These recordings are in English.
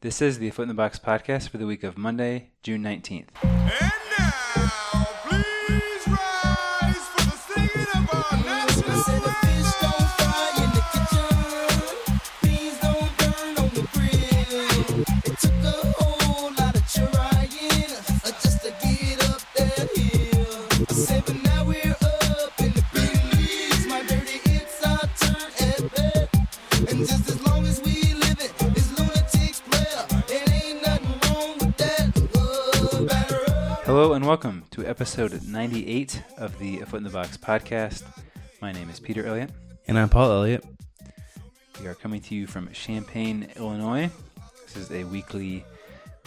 This is the Foot in the Box podcast for the week of Monday, June 19th. Welcome to episode 98 of the A Foot in the Box podcast. My name is Peter Elliott. And I'm Paul Elliott. We are coming to you from Champaign, Illinois. This is a weekly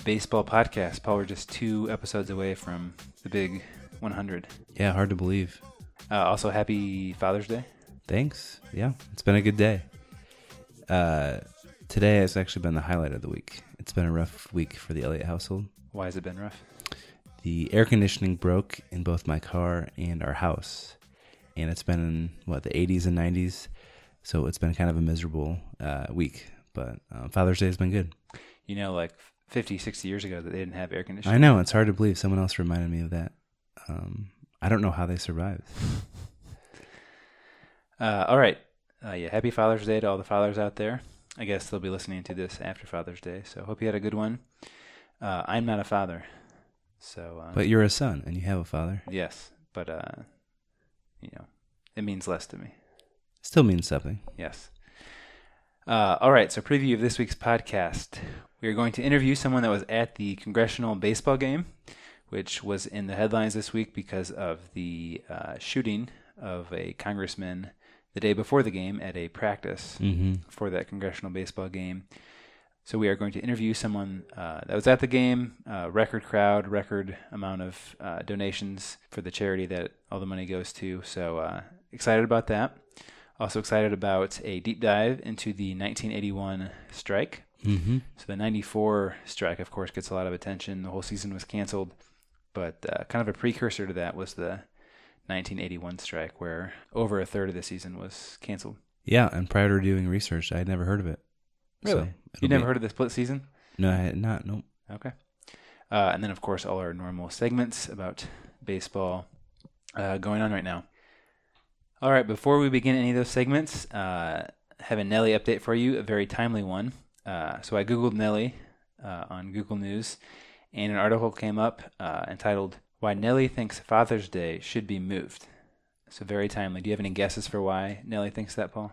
baseball podcast. Paul, we're just two episodes away from the big 100. Yeah, hard to believe. Uh, also, happy Father's Day. Thanks. Yeah, it's been a good day. Uh, today has actually been the highlight of the week. It's been a rough week for the Elliott household. Why has it been rough? The air conditioning broke in both my car and our house, and it's been in what the 80s and 90s. So it's been kind of a miserable uh, week. But um, Father's Day has been good. You know, like 50, 60 years ago, that they didn't have air conditioning. I know it's hard to believe. Someone else reminded me of that. Um, I don't know how they survived. Uh, all right. Uh, yeah, happy Father's Day to all the fathers out there. I guess they'll be listening to this after Father's Day, so hope you had a good one. Uh, I'm not a father, so uh, But you're a son, and you have a father. yes, but uh, you know, it means less to me. Still means something. Yes. Uh, all right, so preview of this week's podcast. We are going to interview someone that was at the congressional baseball game, which was in the headlines this week because of the uh, shooting of a congressman the day before the game at a practice Mm-hmm. for that congressional baseball game. So we are going to interview someone uh, that was at the game, uh, record crowd, record amount of uh, donations for the charity that all the money goes to. So uh, excited about that. Also excited about a deep dive into the 1981 strike. Mm-hmm. So the 94 strike, of course, gets a lot of attention. The whole season was canceled, but uh, kind of a precursor to that was the 1981 strike, where over a third of the season was canceled. Yeah, and prior to doing research, I had never heard of it. Really? it'll You never be- heard of the split season? No, I had not. Nope. Okay. Uh, and then, of course, all our normal segments about baseball uh, going on right now. All right, before we begin any of those segments, uh, have a Nelly update for you, a very timely one. Uh, so I Googled Nelly uh, on Google News, and an article came up uh, entitled Why Nelly Thinks Father's Day Should Be Moved. So very timely. Do you have any guesses for why Nelly thinks that, Paul?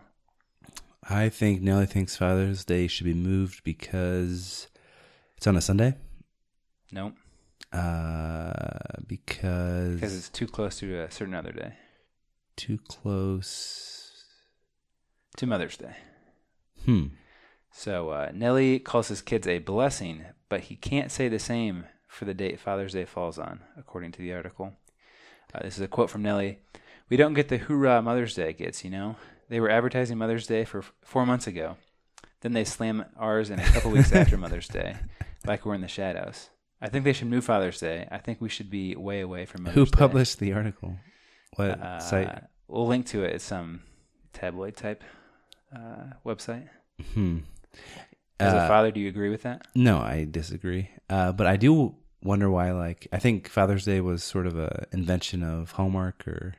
I think Nelly thinks Father's Day should be moved because it's on a Sunday. No, Uh, because, because it's too close to a certain other day, too close. to Mother's Day. Hmm. So uh, Nelly calls his kids a blessing, but he can't say the same for the date Father's Day falls on, according to the article. Uh, this is a quote from Nelly. We don't get the hoorah Mother's Day gets, you know? They were advertising Mother's Day for f- four months ago. Then they slam ours in a couple weeks after Mother's Day, like we're in the shadows. I think they should move Father's Day. I think we should be way away from Mother's Who Day. published the article? What Uh, site? We'll link to it. It's some tabloid type uh, website. Hmm. As a Uh, father, do you agree with that? No, I disagree. Uh, but I do wonder why. Like, I think Father's Day was sort of a invention of Hallmark, or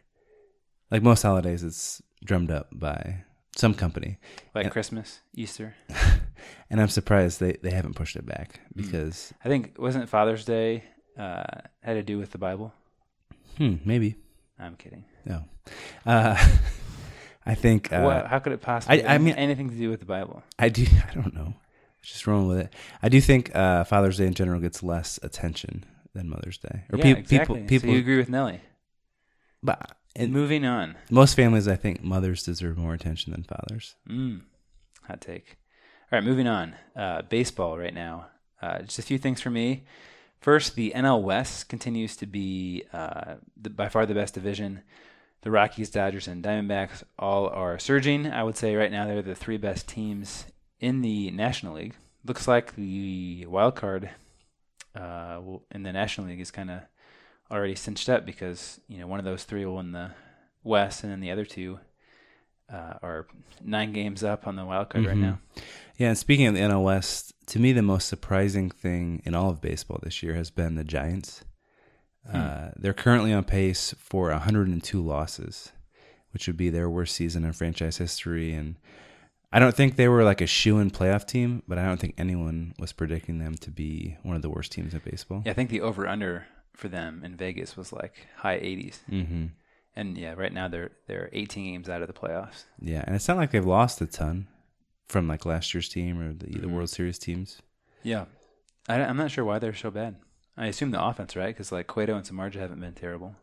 like most holidays, it's drummed up by some company. Like Yeah. Christmas, Easter. and I'm surprised they, they haven't pushed it back Hmm. because, I think wasn't Father's Day uh, had to do with the Bible. hmm, maybe I'm kidding. no. Uh, I think uh, what, how could it possibly? I- I have mean- anything to do with the Bible? I do. I don't know. Just rolling with it. I do think uh, Father's Day in general gets less attention than Mother's Day. yeah, pe- exactly. people, people. so you agree with Nelly? but in Moving on. most families, I think mothers deserve more attention than fathers. Mm, hot take. All right, moving on. Uh, baseball right now. Uh, just a few things for me. First, the NL West continues to be uh, the, by far the best division. The Rockies, Dodgers, and Diamondbacks all are surging. I would say right now they're the three best teams in the National League. Looks like the wild card uh, in the National League is kind of already cinched up because you know one of those three will win the West, and then the other two uh, are nine games up on the wild card right Mhm. now. Yeah, and speaking of the NL West, to me the most surprising thing in all of baseball this year has been the Giants. Uh, they're currently on pace for 102 losses, which would be their worst season in franchise history. And I don't think they were like a shoe-in playoff team, but I don't think anyone was predicting them to be one of the worst teams in baseball. Yeah, I think the over under for them in Vegas was like high 80s. Mm-hmm. And yeah, right now they're they're 18 games out of the playoffs. Yeah, and it's not like they've lost a ton from like last year's team or the, the Mhm. World Series teams. Yeah, I, I'm not sure why they're so bad. I assume the offense, right? Because like Cueto and Samardzija haven't been terrible.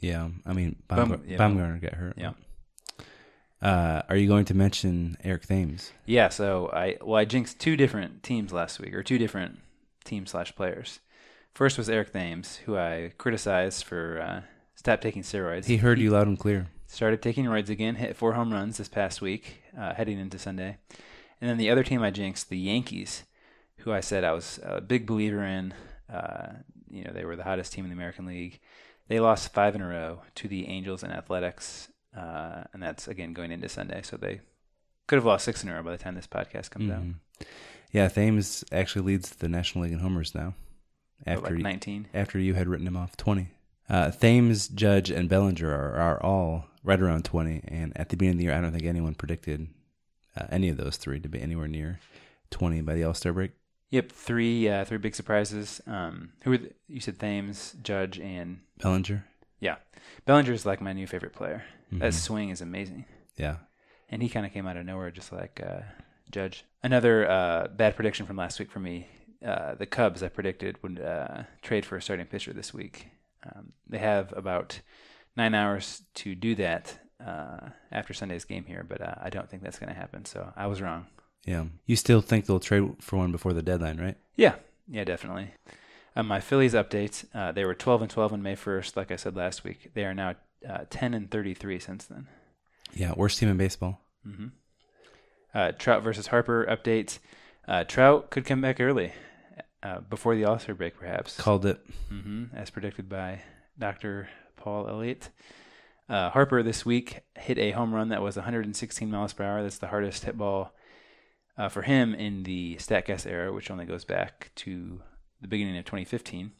Yeah, I mean, Bum- Baumgar- yeah, Baumgartner got hurt. Yeah. Uh, are you going to mention Eric Thames? Yeah, so I well I jinxed two different teams last week, or two different team slash players. First was Eric Thames, who I criticized for uh, stop taking steroids. He heard you loud and clear. started taking roids again, hit four home runs this past week, uh, heading into Sunday. And then the other team I jinxed, the Yankees, who I said I was a big believer in. Uh, you know, they were the hottest team in the American League. They lost five in a row to the Angels and Athletics, uh, and that's again going into Sunday. So they could have lost six in a row by the time this podcast comes out. Mhm. Yeah, Thames actually leads the National League in homers now. After like you, 19. after you had written him off twenty. Uh, Thames, Judge, and Bellinger are, are all right around twenty. And at the beginning of the year, I don't think anyone predicted uh, any of those three to be anywhere near twenty by the All Star break. Yep, three uh, three big surprises. Um, who were the, you said? Thames, Judge, and Bellinger. yeah, Bellinger is like my new favorite player. That Mhm. swing is amazing. Yeah. and he kind of came out of nowhere, just like uh, Judge. Another uh, bad prediction from last week for me: uh, the Cubs. I predicted would uh, trade for a starting pitcher this week. Um, they have about nine hours to do that uh, after Sunday's game here, but uh, I don't think that's going to happen. So I was wrong. Yeah. You still think they'll trade for one before the deadline, right? Yeah, yeah, definitely. Um, my Phillies update: uh, they were 12 and 12 on May 1st, like I said last week. They are now uh, 10 and 33 since then. Yeah. Worst team in baseball. hmm Uh, Trout versus Harper update. Uh, Trout could come back early, uh, before the All Star break, perhaps. Called it. hmm as predicted by Dr. Paul Elliott. Uh, Harper this week hit a home run that was 116 miles per hour. That's the hardest hit ball uh, for him in the StatCast era, which only goes back to the beginning of 2015.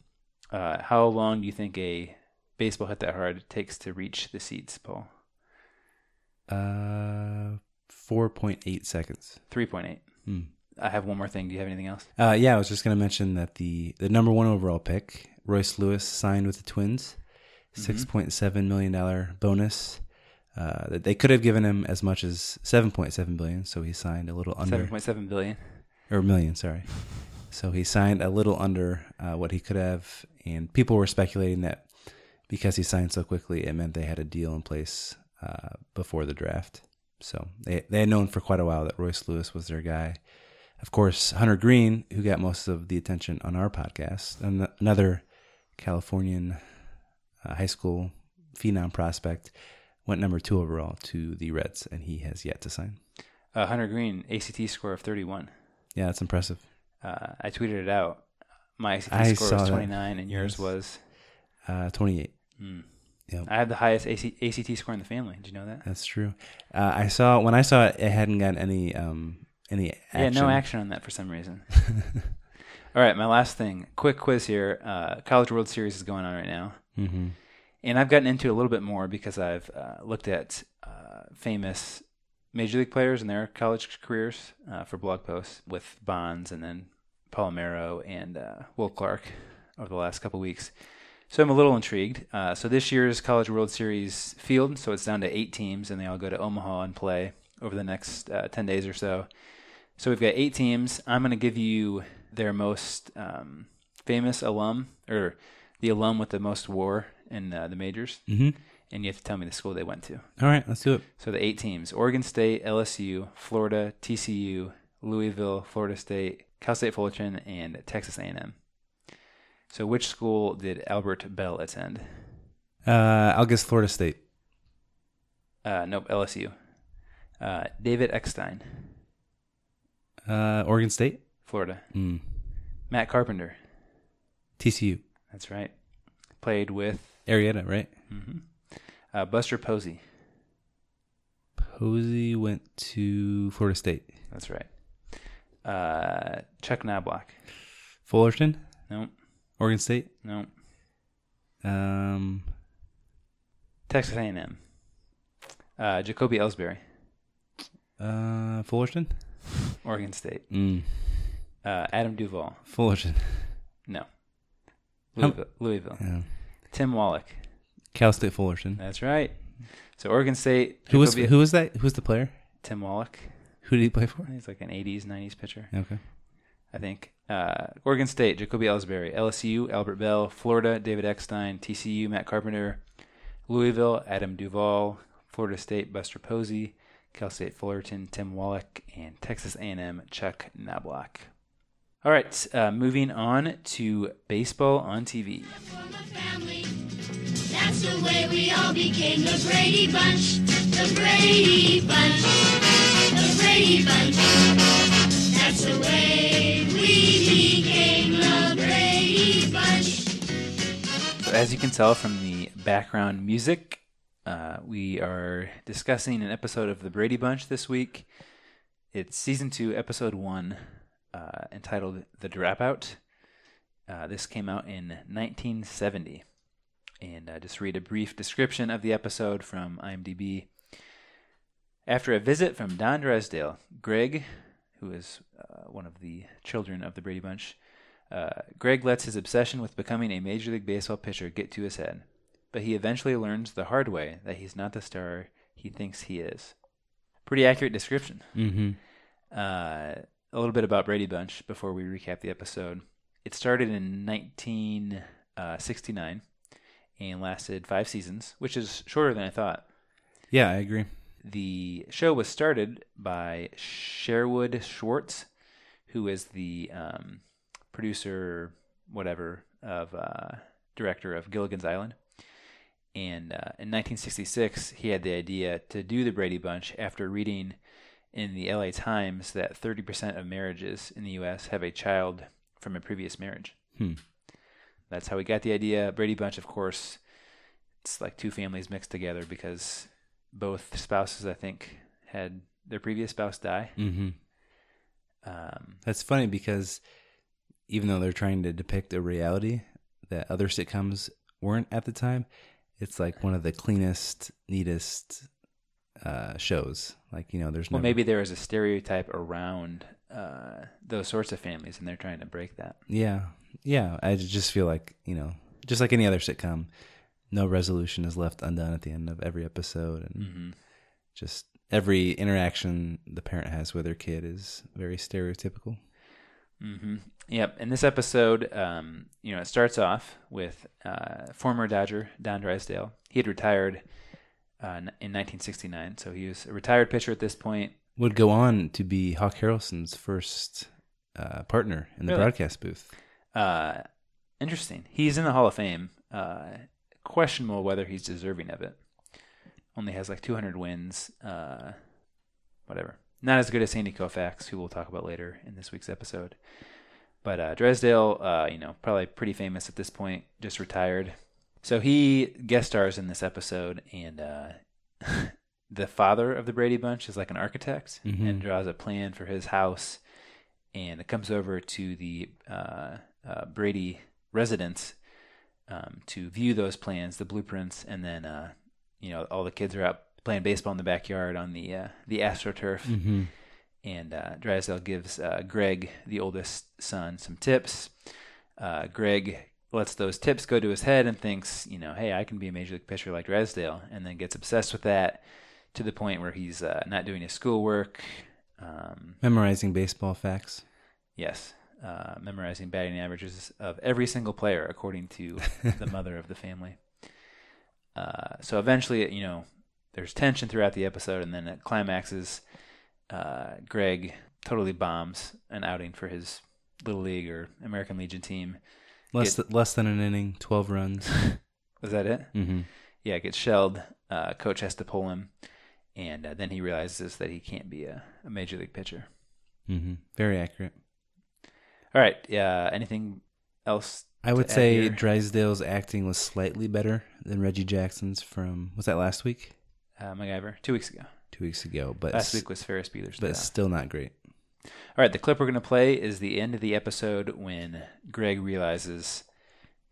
Uh, how long do you think a baseball hit that hard takes to reach the seats, Paul? Uh, four point eight seconds. 3.8. Hmm. I have one more thing. Do you have anything else? Uh, yeah, I was just going to mention that the the number one overall pick, Royce Lewis, signed with the Twins, Mhm. point seven million dollar bonus. Uh, that they could have given him as much as seven point seven billion, so he signed a little under 7.7 billion. or million, sorry. So he signed a little under uh, what he could have, and people were speculating that because he signed so quickly, it meant they had a deal in place uh, before the draft. So they they had known for quite a while that Royce Lewis was their guy. Of course, Hunter Greene, who got most of the attention on our podcast, an- another Californian uh, high school phenom prospect, went number two overall to the Reds, and he has yet to sign. Uh, Hunter Greene, ACT score of 31. Yeah, that's impressive. Uh, I tweeted it out. My ACT I score was that. 29, and yours Yes. was. Uh, Twenty eight. Mm. Yep. I have the highest AC, ACT score in the family. Did you know that? That's true. Uh, I saw when I saw it, it hadn't gotten any um any action. Yeah, no action on that for some reason. All right, my last thing. Quick quiz here. Uh, College World Series is going on right now. hmm And I've gotten into it a little bit more because I've uh, looked at uh, famous major league players and their college careers uh, for blog posts with Bonds and then Palmeiro and uh, Will Clark over the last couple weeks. So I'm a little intrigued. Uh, so this year's College World Series field, so it's down to eight teams, and they all go to Omaha and play over the next uh, 10 days or so. So we've got eight teams. I'm going to give you their most um, famous alum, or the alum with the most war in uh, the majors, hmm and you have to tell me the school they went to. All right, let's do it. So the eight teams: Oregon State, LSU, Florida, TCU, Louisville, Florida State, Cal State Fullerton, and Texas A&M. So which school did Albert Belle attend? Uh, I'll guess Florida State. Uh, nope, LSU. Uh, David Eckstein, Uh, Oregon State. Florida. Mm. Matt Carpenter, TCU. that's right. Played with Arrieta, right? mhm. uh, Buster Posey. Posey went to Florida State. That's right. Uh, Chuck Knobloch. Fullerton, Nope. Oregon State. Nope. Um, Texas A&M. Uh, Jacoby Ellsbury. uh, Fullerton. Oregon State. Mm, Uh, Adam Duvall. Fullerton. No. Louisville. Louisville. Yeah. Tim Wallach. Cal State Fullerton. That's right. So Oregon State. Who was who was that? Who was the player? Tim Wallach. Who did he play for? He's like an 80s, 90s pitcher, Okay. I think. Uh, Oregon State, Jacoby Ellsbury. LSU, Albert Belle. Florida, David Eckstein. TCU, Matt Carpenter. Louisville, Adam Duvall. Florida State, Buster Posey. Cal State, Fullerton, Tim Wallach. And Texas A&M, Chuck Knobloch. All right, uh, moving on to baseball on TV. from a family. That's the way we all became the Brady Bunch. The Brady Bunch. The Brady Bunch. That's the way we became the Brady Bunch. So as you can tell from the background music, uh, we are discussing an episode of The Brady Bunch this week. It's season two, episode one, uh, entitled The Dropout. Uh, this came out in 1970. And uh, just read a brief description of the episode from IMDb. After a visit from Don Drysdale, Greg, who is uh, one of the children of the Brady Bunch, uh, Greg lets his obsession with becoming a Major League Baseball pitcher get to his head, but he eventually learns the hard way that he's not the star he thinks he is. Pretty accurate description. Mm-hmm. Uh, a little bit about Brady Bunch before we recap the episode. It started in 1969 and lasted five seasons, which is shorter than I thought. Yeah, I agree. The show was started by Sherwood Schwartz, who is the um, producer, whatever, of uh, director of Gilligan's Island. And uh, in 1966, he had the idea to do the Brady Bunch after reading in the LA Times that 30% of marriages in the U.S. have a child from a previous marriage. Hmm. That's how we got the idea. Brady Bunch, of course, it's like two families mixed together because both spouses, I think, had their previous spouse die. Mm-hmm. Um, That's funny because even though they're trying to depict a reality that other sitcoms weren't at the time, it's like one of the cleanest, neatest uh, shows. Like you know, there's well, never- maybe there is a stereotype around uh, those sorts of families, and they're trying to break that. Yeah, yeah. I just feel like you know, just like any other sitcom, no resolution is left undone at the end of every episode, and hmm just every interaction the parent has with their kid is very stereotypical. Hmm Yep. In this episode, um, you know, it starts off with uh, former Dodger Don Drysdale. He had retired uh, in 1969, so he was a retired pitcher at this point. Would go on to be Hawk Harrelson's first uh, partner in the Really? broadcast booth. Uh, interesting. He's in the Hall of Fame. Uh, questionable whether he's deserving of it. Only has like 200 wins. Uh, whatever. Not as good as Sandy Koufax, who we'll talk about later in this week's episode. But uh, Drysdale, uh, you know, probably pretty famous at this point, just retired. So he guest stars in this episode, and uh, the father of the Brady Bunch is like an architect Mhm. and draws a plan for his house, and it comes over to the uh, uh, Brady residence um, to view those plans, the blueprints, and then uh, you know all the kids are out playing baseball in the backyard on the uh, the astroturf Mm-hmm. and uh, Drysdale gives uh, Greg, the oldest son, some tips. Uh, Greg lets those tips go to his head and thinks, you know, hey, I can be a major league pitcher like Drysdale, and then gets obsessed with that to the point where he's uh, not doing his schoolwork. Um, Memorizing baseball facts. yes, uh, memorizing batting averages of every single player according to the mother of the family. Uh, so eventually, you know, there's tension throughout the episode, and then it climaxes. Uh, Greg totally bombs an outing for his little league or American Legion team. Less Get- th- less than an inning, twelve runs. Was that it? mm-hmm. Yeah, gets shelled. Uh, coach has to pull him, and uh, then he realizes that he can't be a, a major league pitcher. Mm-hmm. Very accurate. All right. Yeah. anything else? I would say here? Drysdale's acting was slightly better than Reggie Jackson's from was that last week? Uh, MacGyver two weeks ago. two weeks ago, but Last week was Ferris Bueller's but Day it's Off. still not great. All right, the clip we're going to play is the end of the episode when Greg realizes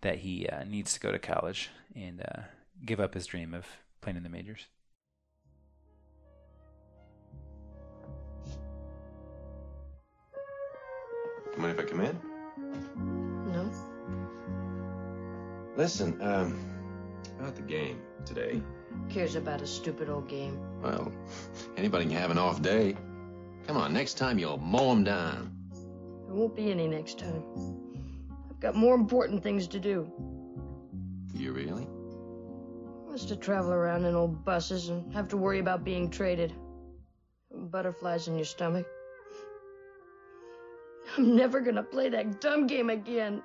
that he uh, needs to go to college and uh, give up his dream of playing in the majors. Mind if I come in? No? Listen, um, about the game today. Cares about a stupid old game. Well, anybody can have an off day. Come on, next time you'll mow 'em down. There won't be any next time. I've got more important things to do. You really? Wants to travel around in old buses and have to worry about being traded. Butterflies in your stomach. I'm never gonna play that dumb game again.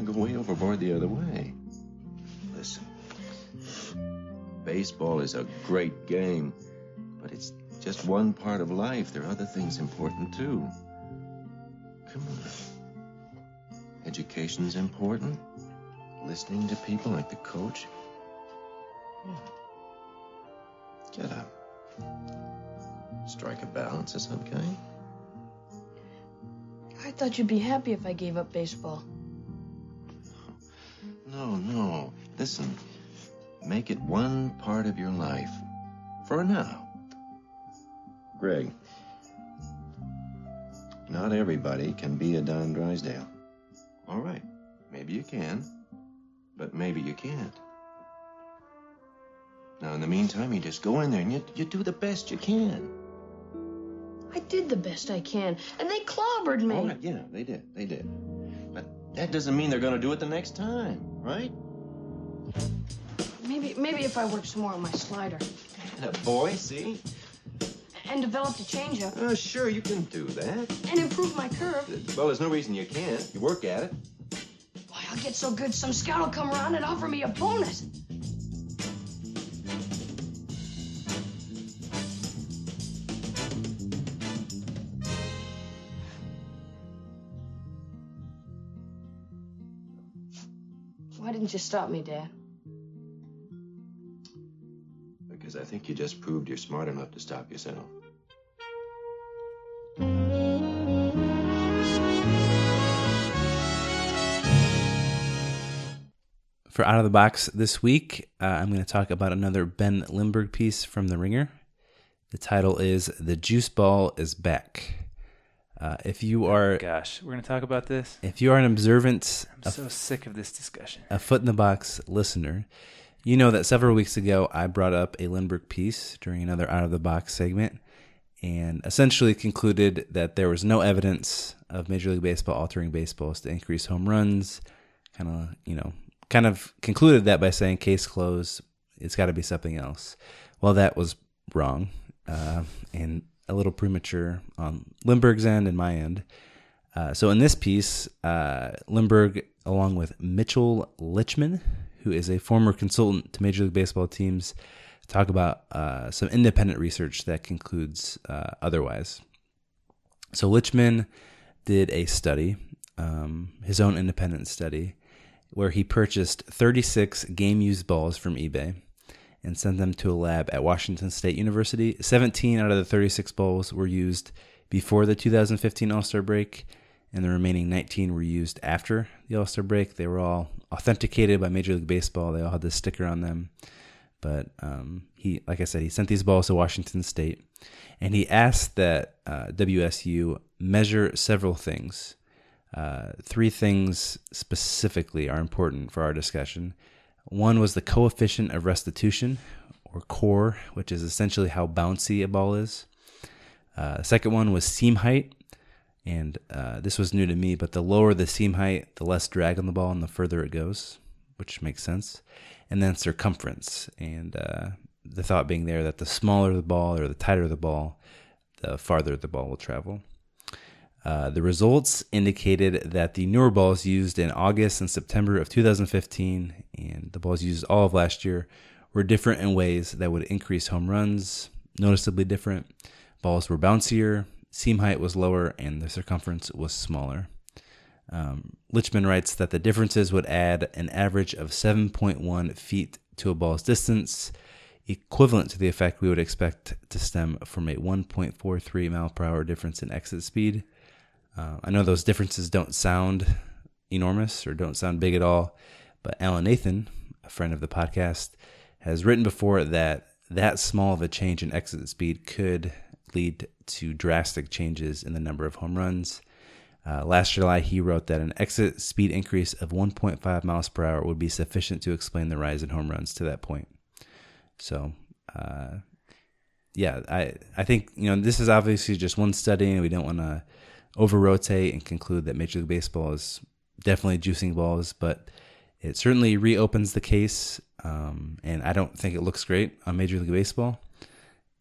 Gonna go way overboard the other way. Listen. Baseball is a great game, but it's just one part of life. There are other things important too. Come on. Education's important. Listening to people like the coach. Yeah. Get up. Strike a balance of some kind. I thought you'd be happy if I gave up baseball. No, no. Listen. Make it one part of your life. For now. Greg. Not everybody can be a Don Drysdale. All right. Maybe you can. But maybe you can't. Now, in the meantime, you just go in there and you, you do the best you can. I did the best I can, and they clobbered me. All right, yeah, they did. They did. But that doesn't mean they're going to do it the next time, right? Maybe, maybe if I worked some more on my slider And a boy, see? and developed a changeup Oh, sure, you can do that. and improve my curve, Well, there's no reason you can't. You work at it. why I'll get so good some scout will come around and offer me a bonus. Why didn't you stop me, Dad? Because I think you just proved you're smart enough to stop yourself. For out of the box this week, uh, I'm going to talk about another Ben Lindbergh piece from The Ringer. The title is "The Juice Ball is Back." Uh, if you are Gosh, we're going to talk about this. if you are an observant, I'm a so sick of this discussion. a foot in the box listener, you know that several weeks ago I brought up a Lindbergh piece during another out of the box segment and essentially concluded that there was no evidence of Major League Baseball altering baseballs to increase home runs. Kind of, you know, kind of concluded that by saying case closed. It's got to be something else. Well, that was wrong uh, and a little premature on Lindbergh's end and my end. Uh, so in this piece, uh, Lindbergh, along with Mitchel Lichtman, who is a former consultant to Major League Baseball teams, talk about uh, some independent research that concludes uh, otherwise. So Lichtman did a study, um, his own independent study, where he purchased 36 game used balls from eBay and sent them to a lab at Washington State University. 17 out of the 36 balls were used before the 2015 All Star break, and the remaining 19 were used after the All Star break. They were all authenticated by Major League Baseball. They all had this sticker on them. But um, he, like I said, he sent these balls to Washington State, and he asked that uh, WSU measure several things. Uh, three things specifically are important for our discussion. One was the coefficient of restitution, or core, which is essentially how bouncy a ball is. Uh, the second one was seam height, and uh, this was new to me, but the lower the seam height, the less drag on the ball and the further it goes, which makes sense. And then circumference, and uh, the thought being there that the smaller the ball or the tighter the ball, the farther the ball will travel. Uh, the results indicated that the newer balls used in August and September of 2015 and the balls used all of last year were different in ways that would increase home runs, noticeably different. Balls were bouncier, seam height was lower, and the circumference was smaller. Um, Lichtman writes that the differences would add an average of 7.1 feet to a ball's distance, equivalent to the effect we would expect to stem from a 1.43 mile per hour difference in exit speed. Uh, I know those differences don't sound enormous or don't sound big at all, but Alan Nathan, a friend of the podcast, has written before that that small of a change in exit speed could lead to drastic changes in the number of home runs. Uh, last July, he wrote that an exit speed increase of 1.5 miles per hour would be sufficient to explain the rise in home runs to that point. So, uh, yeah, I I think you know this is obviously just one study, and we don't want to over rotate and conclude that Major League Baseball is definitely juicing balls, but it certainly reopens the case. Um, and I don't think it looks great on Major League Baseball.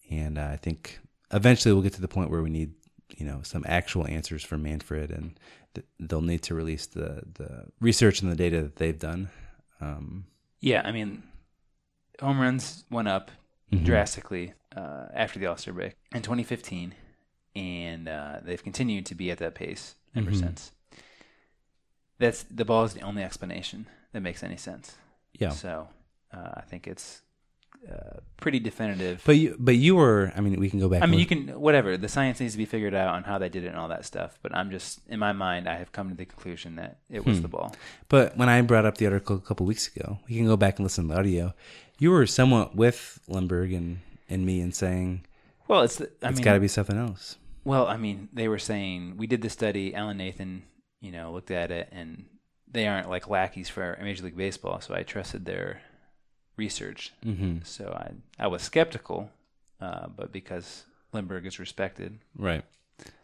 And uh, I think eventually we'll get to the point where we need, you know, some actual answers from Manfred, and th- they'll need to release the the research and the data that they've done. Um, Yeah, I mean, home runs went up Mhm. drastically uh, after the All Star break in 2015, and uh, they've continued to be at that pace ever Mhm. since. That's the ball is the only explanation that makes any sense. yeah, So uh, I think it's uh, pretty definitive. but you but you were. I mean, we can go back. I mean, you can whatever. The science needs to be figured out on how they did it and all that stuff. But I'm just in my mind, I have come to the conclusion that it was Hmm. the ball. But when I brought up the article a couple weeks ago, we can go back and listen to the audio. You were somewhat with Lindbergh and, and me in saying Well, it's the, I it's got to be something else. Well, I mean, they were saying we did the study. Alan Nathan, you know, looked at it, and they aren't like lackeys for Major League Baseball, so I trusted their research. Mm-hmm. So I I was skeptical, uh, but because Lindbergh is respected, Right.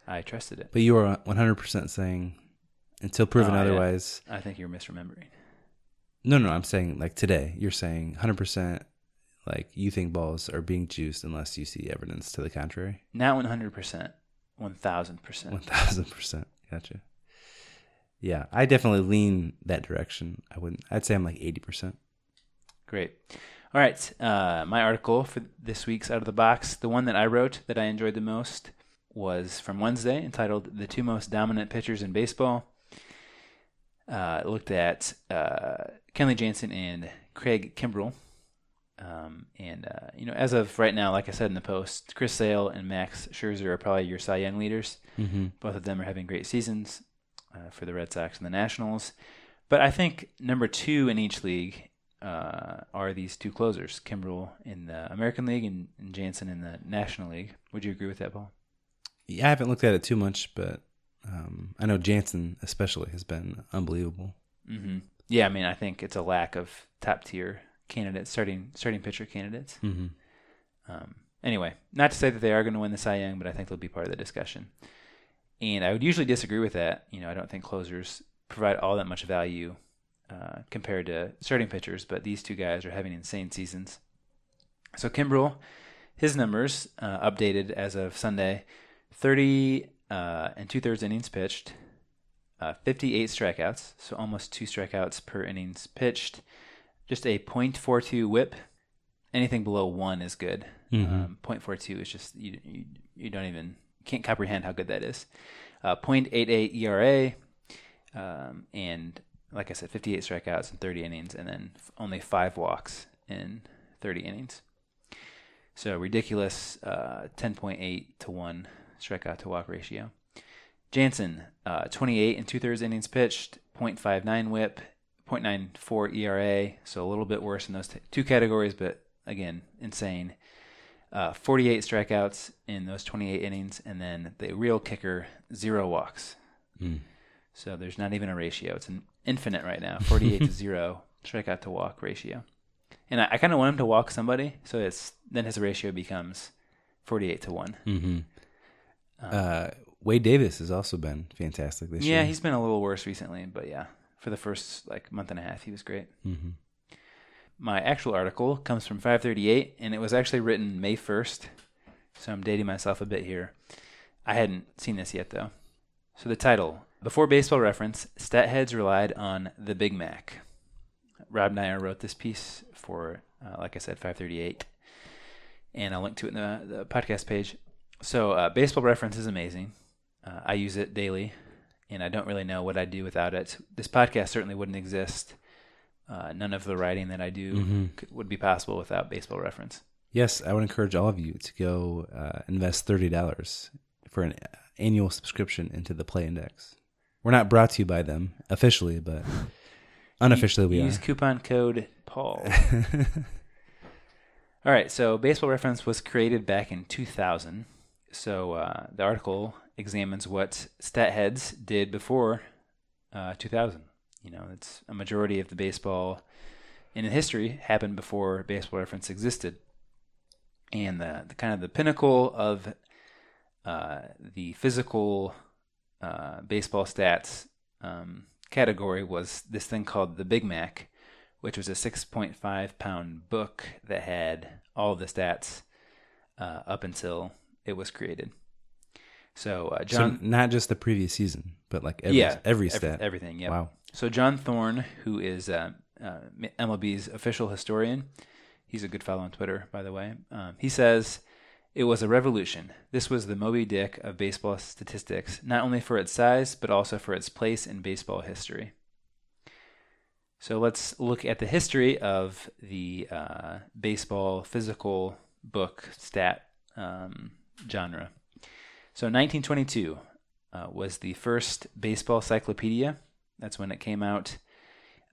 I trusted it. But you were 100% saying until proven Oh, otherwise. I think you're misremembering. No, no, I'm saying like today, you're saying 100% like you think balls are being juiced unless you see evidence to the contrary. Not 100 percent, 1,000 percent. 1000%. Gotcha. Yeah, I definitely lean that direction. I wouldn't, I'd say I'm like 80%. Great. All right. Uh, my article for this week's Out of the Box, the one that I wrote that I enjoyed the most, was from Wednesday entitled The Two Most Dominant Pitchers in Baseball. Uh, it looked at uh, Kenley Jansen and Craig Kimbrel. Um, and, uh, you know, as of right now, like I said in the post, Chris Sale and Max Scherzer are probably your Cy Young leaders. Mm-hmm. Both of them are having great seasons uh, for the Red Sox and the Nationals. But I think number two in each league uh, are these two closers, Kimbrel in the American League and, and Jansen in the National League. Would you agree with that, Paul? Yeah, I haven't looked at it too much, but um, I know Jansen especially has been unbelievable. Mm-hmm. Yeah, I mean, I think it's a lack of top tier candidates, starting starting pitcher candidates. Mm-hmm. Um, anyway, not to say that they are going to win the Cy Young, but I think they'll be part of the discussion. And I would usually disagree with that. You know, I don't think closers provide all that much value uh, compared to starting pitchers, but these two guys are having insane seasons. So Kimbrel, his numbers uh, updated as of Sunday: thirty uh, and two thirds innings pitched, uh, fifty-eight strikeouts, so almost two strikeouts per innings pitched, just a .42 WHIP. Anything below one is good. Mhm. Um, .42 is just you, you you don't even can't comprehend how good that is. Uh, .88 ERA, um, and like I said, 58 strikeouts in 30 innings, and then f- only five walks in 30 innings. So ridiculous, uh, 10.8 to one strikeout to walk ratio. Jansen, uh, 28 and two thirds innings pitched, .59 WHIP, .94 ERA, so a little bit worse in those t- two categories, but again, insane. Uh, 48 strikeouts in those 28 innings, and then the real kicker, zero walks. Mm. So there's not even a ratio. It's an infinite right now, 48 to zero strikeout to walk ratio. And I, I kind of want him to walk somebody, so it's then his ratio becomes 48 to one. Mm-hmm. Uh, Wade Davis has also been fantastic this Yeah, year. Yeah, he's been a little worse recently, but yeah, for the first like month and a half, he was great. Mm-hmm. My actual article comes from 538, and it was actually written May 1st, so I'm dating myself a bit here. I hadn't seen this yet, though. So the title Before Baseball Reference, Stat Heads Relied on the Big Mac. Rob Neyer wrote this piece for, uh, like I said, 538, and I'll link to it in the, the podcast page. So, uh, Baseball Reference is amazing. Uh, I use it daily. And I don't really know what I'd do without it. This podcast certainly wouldn't exist. Uh, none of the writing that I do Mm-hmm. could, would be possible without Baseball Reference. Yes, I would encourage all of you to go uh, invest thirty dollars for an annual subscription into the Play Index. We're not brought to you by them officially, but unofficially we Use are. coupon code Paul. All right, so Baseball Reference was created back in 2000. So uh, the article examines what stat heads did before uh, 2000. You know, it's a majority of the baseball in history happened before Baseball Reference existed, and the, the kind of the pinnacle of uh, the physical uh, baseball stats um, category was this thing called the Big Mac, which was a 6.5 pound book that had all the stats uh, up until it was created. So uh, John, so not just the previous season, but like every, yeah, every ev- stat. everything. Yeah. Wow. So John Thorn, who is uh, uh, MLB's official historian, he's a good fellow on Twitter, by the way. Um, he says it was a revolution. This was the Moby Dick of baseball statistics, not only for its size but also for its place in baseball history. So let's look at the history of the uh, baseball physical book stat um, genre. So 1922 uh, was the first baseball cyclopedia. That's when it came out.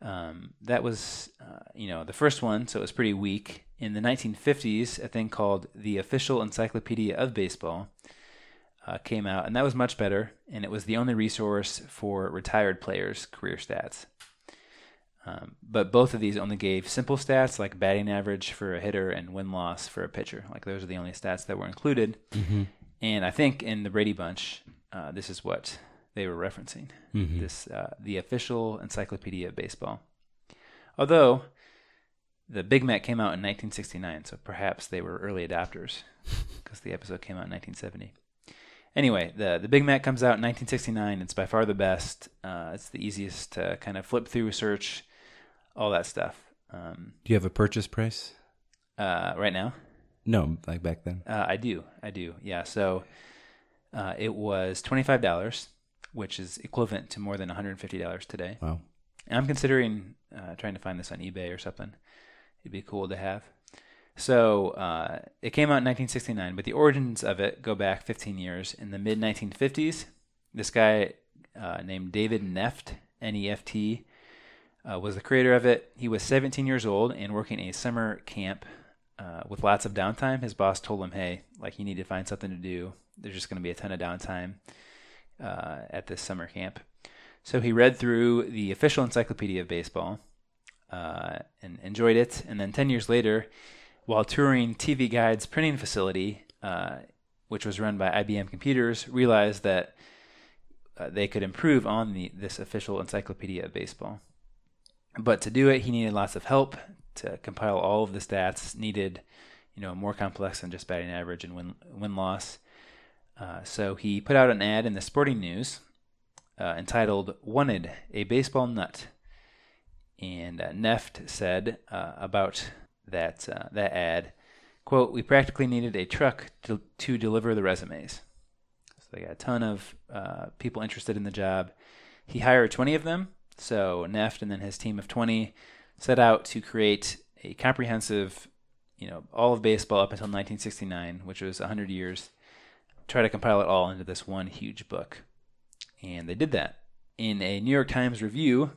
Um, that was, uh, you know, the first one, so it was pretty weak. In the 1950s, a thing called the Official Encyclopedia of Baseball uh, came out, and that was much better. And it was the only resource for retired players' career stats. Um, but both of these only gave simple stats like batting average for a hitter and win loss for a pitcher. Like those are the only stats that were included. And I think in the Brady Bunch, uh, this is what they were referencing. This uh, the official Encyclopedia of Baseball. Although the Big Mac came out in 1969, so perhaps they were early adopters because the episode came out in 1970. Anyway, the the Big Mac comes out in 1969. It's by far the best. Uh, it's the easiest to kind of flip through, search, all that stuff. Um, Do you have a purchase price? uh, right now, No, like back then. Uh, I do. I do. Yeah. So uh, it was twenty five dollars, which is equivalent to more than one hundred fifty dollars today. Wow. And I'm considering uh, trying to find this on eBay or something. It'd be cool to have. So uh, it came out in 1969, but the origins of it go back 15 years. In the mid 1950s, this guy uh, named David Neft, N-E-F-T, uh, was the creator of it. He was 17 years old and working a summer camp uh, with lots of downtime. His boss told him, "Hey, like you need to find something to do. There's just going to be a ton of downtime uh, at this summer camp." So he read through the official encyclopedia of baseball uh, and enjoyed it. And then 10 years later, while touring TV Guide's printing facility, uh, which was run by IBM Computers, realized that uh, they could improve on the, this official encyclopedia of baseball. But to do it, he needed lots of help to compile all of the stats needed, you know, more complex than just batting average and win win loss. Uh, so he put out an ad in the Sporting News uh, entitled "Wanted a Baseball Nut," and uh, Neft said uh, about that uh, that ad, "quote We practically needed a truck to, to deliver the resumes." So they got a ton of uh, people interested in the job. He hired 20 of them. So Neft and then his team of 20 set out to create a comprehensive, you know, all of baseball up until 1969, which was 100 years. Try to compile it all into this one huge book, and they did that. In a New York Times review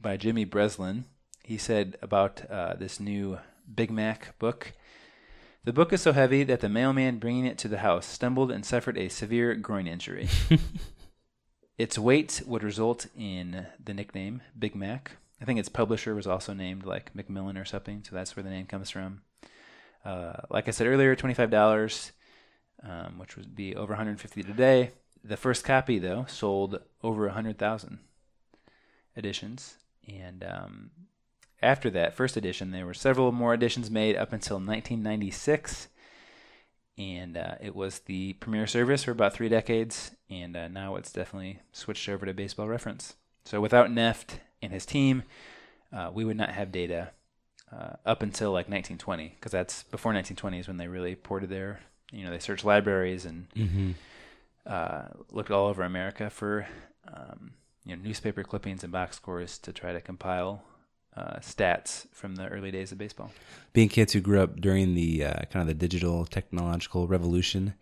by Jimmy Breslin, he said about uh, this new Big Mac book. The book is so heavy that the mailman bringing it to the house stumbled and suffered a severe groin injury. its weight would result in the nickname Big Mac. I think its publisher was also named like Macmillan or something, so that's where the name comes from. Uh, like I said earlier, twenty-five dollars, um, which would be over 150 today. The first copy, though, sold over 100,000 editions, and um, after that first edition, there were several more editions made up until 1996, and uh, it was the premier service for about three decades, and uh, now it's definitely switched over to Baseball Reference. So without Neft and his team, uh, we would not have data uh, up until like 1920, because that's before 1920 is when they really ported their, you know, they searched libraries and Mm-hmm. uh, looked all over America for um, you know newspaper clippings and box scores to try to compile uh, stats from the early days of baseball. being kids who grew up during the uh, kind of the digital technological revolution,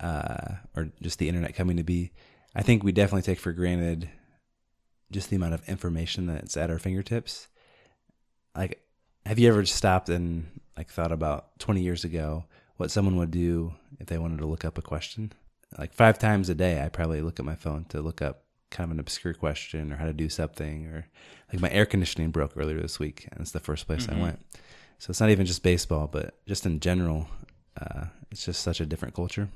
uh, or just the internet coming to be, I think we definitely take for granted just the amount of information that's at our fingertips. Like, have you ever stopped and like thought about 20 years ago what someone would do if they wanted to look up a question? Like five times a day, I probably look at my phone to look up kind of an obscure question or how to do something or like my air conditioning broke earlier this week and it's the first place I went. So it's not even just baseball, but just in general, uh, it's just such a different culture.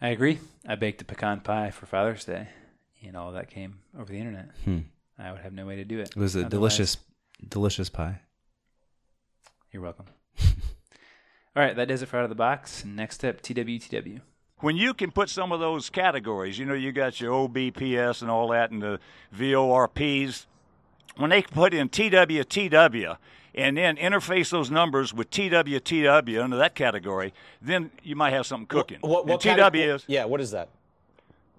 I agree. I baked a pecan pie for Father's Day, and all that came over the internet. Hmm. I would have no way to do it. It was a Otherwise- delicious, delicious pie. You're welcome. all right, that does it for out of the box. Next up, TWTW. when you can put some of those categories, you know, you got your OBPS and all that, and the VORPs. When they can put in TWTW and then interface those numbers with TWTW under that category, then you might have something cooking. What, what and cate- TW is Yeah, what is that?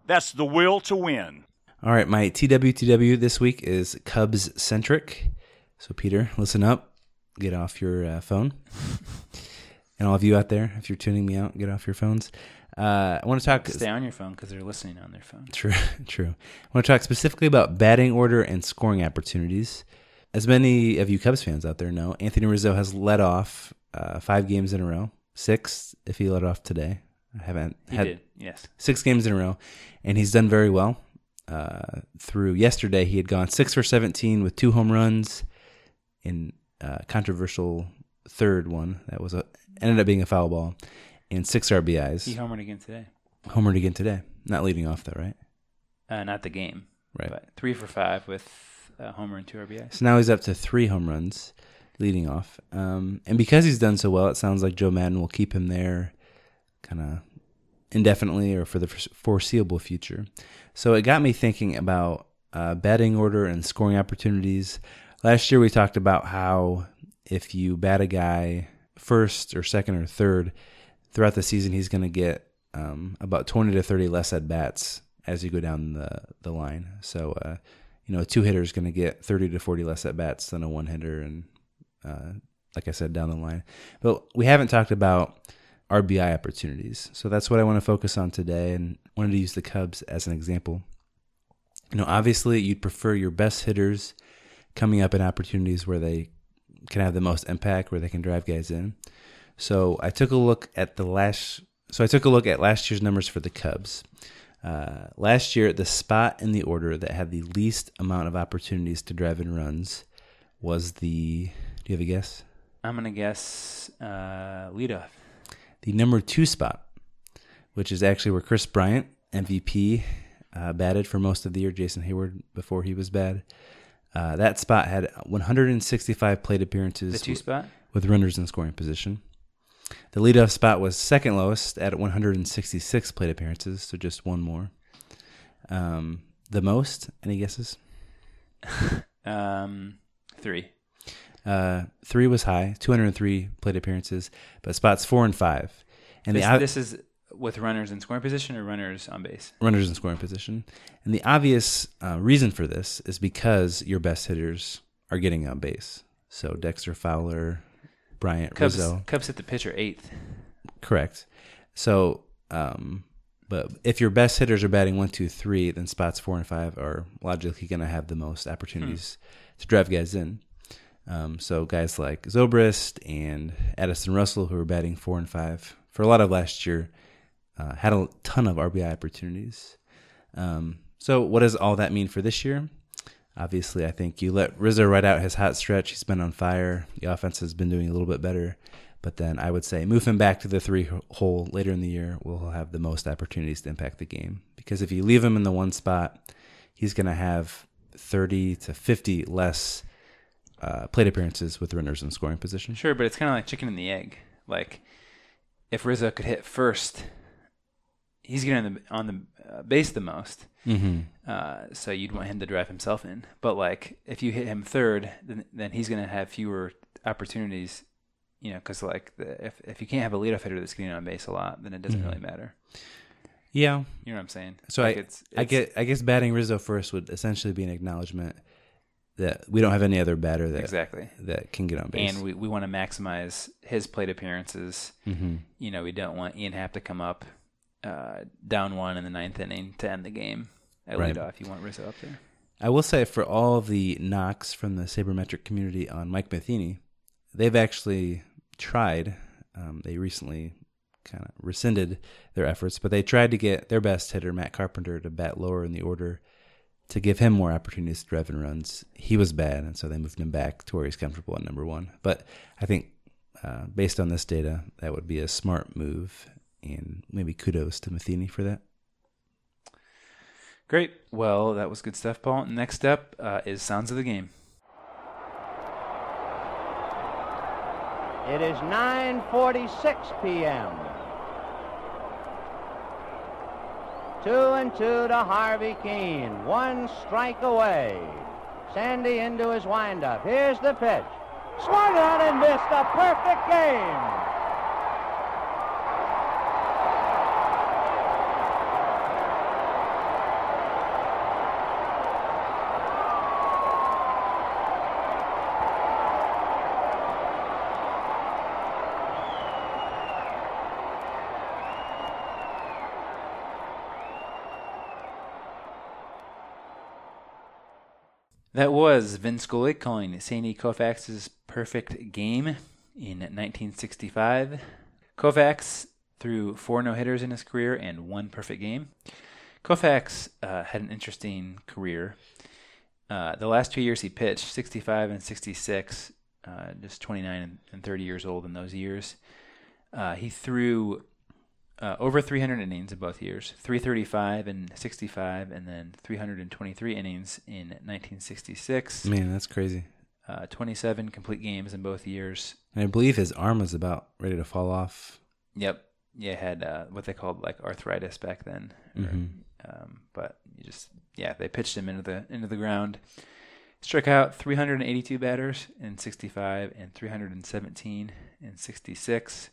That's the will to win. All right, my TWTW this week is Cubs centric. So Peter, listen up, get off your uh, phone, and all of you out there, if you're tuning me out, get off your phones. Uh, I want to talk. Stay on your phone because they're listening on their phone. True, true. I want to talk specifically about batting order and scoring opportunities. As many of you Cubs fans out there know, Anthony Rizzo has led off uh, five games in a row, six if he led off today. I haven't He had did, yes. six games in a row, and he's done very well. Uh, through yesterday, he had gone six for 17 with two home runs in uh, controversial third one that was a ended up being a foul ball, and six RBIs. He homered again today. Homered again today, not leading off though, right? Uh, not the game, Right. but three for five with a homer and two RBIs. So now he's up to three home runs, leading off. Um, and because he's done so well, it sounds like Joe Maddon will keep him there, kind of indefinitely or for the foreseeable future. So it got me thinking about uh, batting order and scoring opportunities. Last year we talked about how if you bat a guy first or second or third throughout the season, he's going to get um, about 20 to 30 less at bats as you go down the, the line. So, uh, you know, a two hitter is going to get 30 to 40 less at bats than a one hitter. And uh, like I said, down the line. But we haven't talked about RBI opportunities. So that's what I want to focus on today and wanted to use the Cubs as an example. You know, obviously you'd prefer your best hitters coming up in opportunities where they can have the most impact, where they can drive guys in. So I took a look at the last. So I took a look at last year's numbers for the Cubs. Uh, last year, the spot in the order that had the least amount of opportunities to drive in runs was the. Do you have a guess? I'm gonna guess uh, leadoff. The number two spot, which is actually where Kris Bryant, MVP, uh, batted for most of the year. Jason Heyward before he was bad. Uh, that spot had 165 plate appearances. The two spot. with runners in scoring position. The leadoff spot was second lowest at 166 plate appearances, so just one more. Um, the most, any guesses? Um, three. Uh, three was high, 203 plate appearances, but spots four and five, and this, the this is with runners in scoring position or runners on base. runners in scoring position. And the obvious uh, reason for this is because your best hitters are getting on base. So Dexter Fowler, Bryant, Cubs, Rizzo. Cubs hit the pitcher eighth. Correct. So, um, but if your best hitters are batting one, two, three, then spots four and five are logically going to have the most opportunities to drive guys in. Um, so guys like Zobrist and Addison Russell, who were batting four and five for a lot of last year, uh, had a ton of RBI opportunities. Um, so what does all that mean for this year? Obviously, I think you let Rizzo ride out his hot stretch. He's been on fire. The offense has been doing a little bit better. But then I would say move him back to the three hole later in the year We'll have the most opportunities to impact the game. Because if you leave him in the one spot, he's going to have 30 to 50 less uh, plate appearances with runners in scoring position. Sure, but it's kind of like chicken and the egg. Like if Rizzo could hit first, he's getting on the on the uh, base the most. Mm-hmm. Uh, so you'd want him to drive himself in. But like if you hit him third, then then he's going to have fewer opportunities. You know, because like the, if if you can't have a leadoff hitter that's getting on base a lot, then it doesn't Mhm. really matter. Yeah. You know what I'm saying? So Like I, it's, I get I guess batting Rizzo first would essentially be an acknowledgement that we don't have any other batter that exactly. that can get on base. And we, we want to maximize his plate appearances. hmm You know, we don't want Ian Happ to come up uh, down one in the ninth inning to end the game at Right. leadoff. You want Rizzo up there. I will say for all the knocks from the sabermetric community on Mike Matheny, they've actually tried. Um, they recently kind of rescinded their efforts, but they tried to get their best hitter, Matt Carpenter, to bat lower in the order to give him more opportunities to drive and runs. He was bad, and so they moved him back to where he's comfortable at number one. But I think uh, based on this data, that would be a smart move, and maybe kudos to Matheny for that. Great. Well, that was good stuff, Paul. Next up uh, is Sounds of the Game. It is 9:46 p.m. Two and two to Harvey Kuenn. One strike away. Sandy into his windup. Here's the pitch. Swung on and missed. A perfect game. That was Vin Scully calling Sandy Koufax's perfect game in 1965. Koufax threw four no hitters in his career and one perfect game. Koufax uh, had an interesting career. Uh, the last two years he pitched, 65 and 66, uh, just 29 and- and 30 years old in those years. Uh, he threw uh, over 300 innings in both years 335 and 65 and then 323 innings in 1966 Man, that's crazy. uh, 27 complete games in both years. And I believe his arm was about ready to fall off. yep. Yeah had uh, what they called like arthritis back then. Or, Mhm. um, but you just yeah they pitched him into the into the ground. Struck out 382 batters in 65 and 317 in 66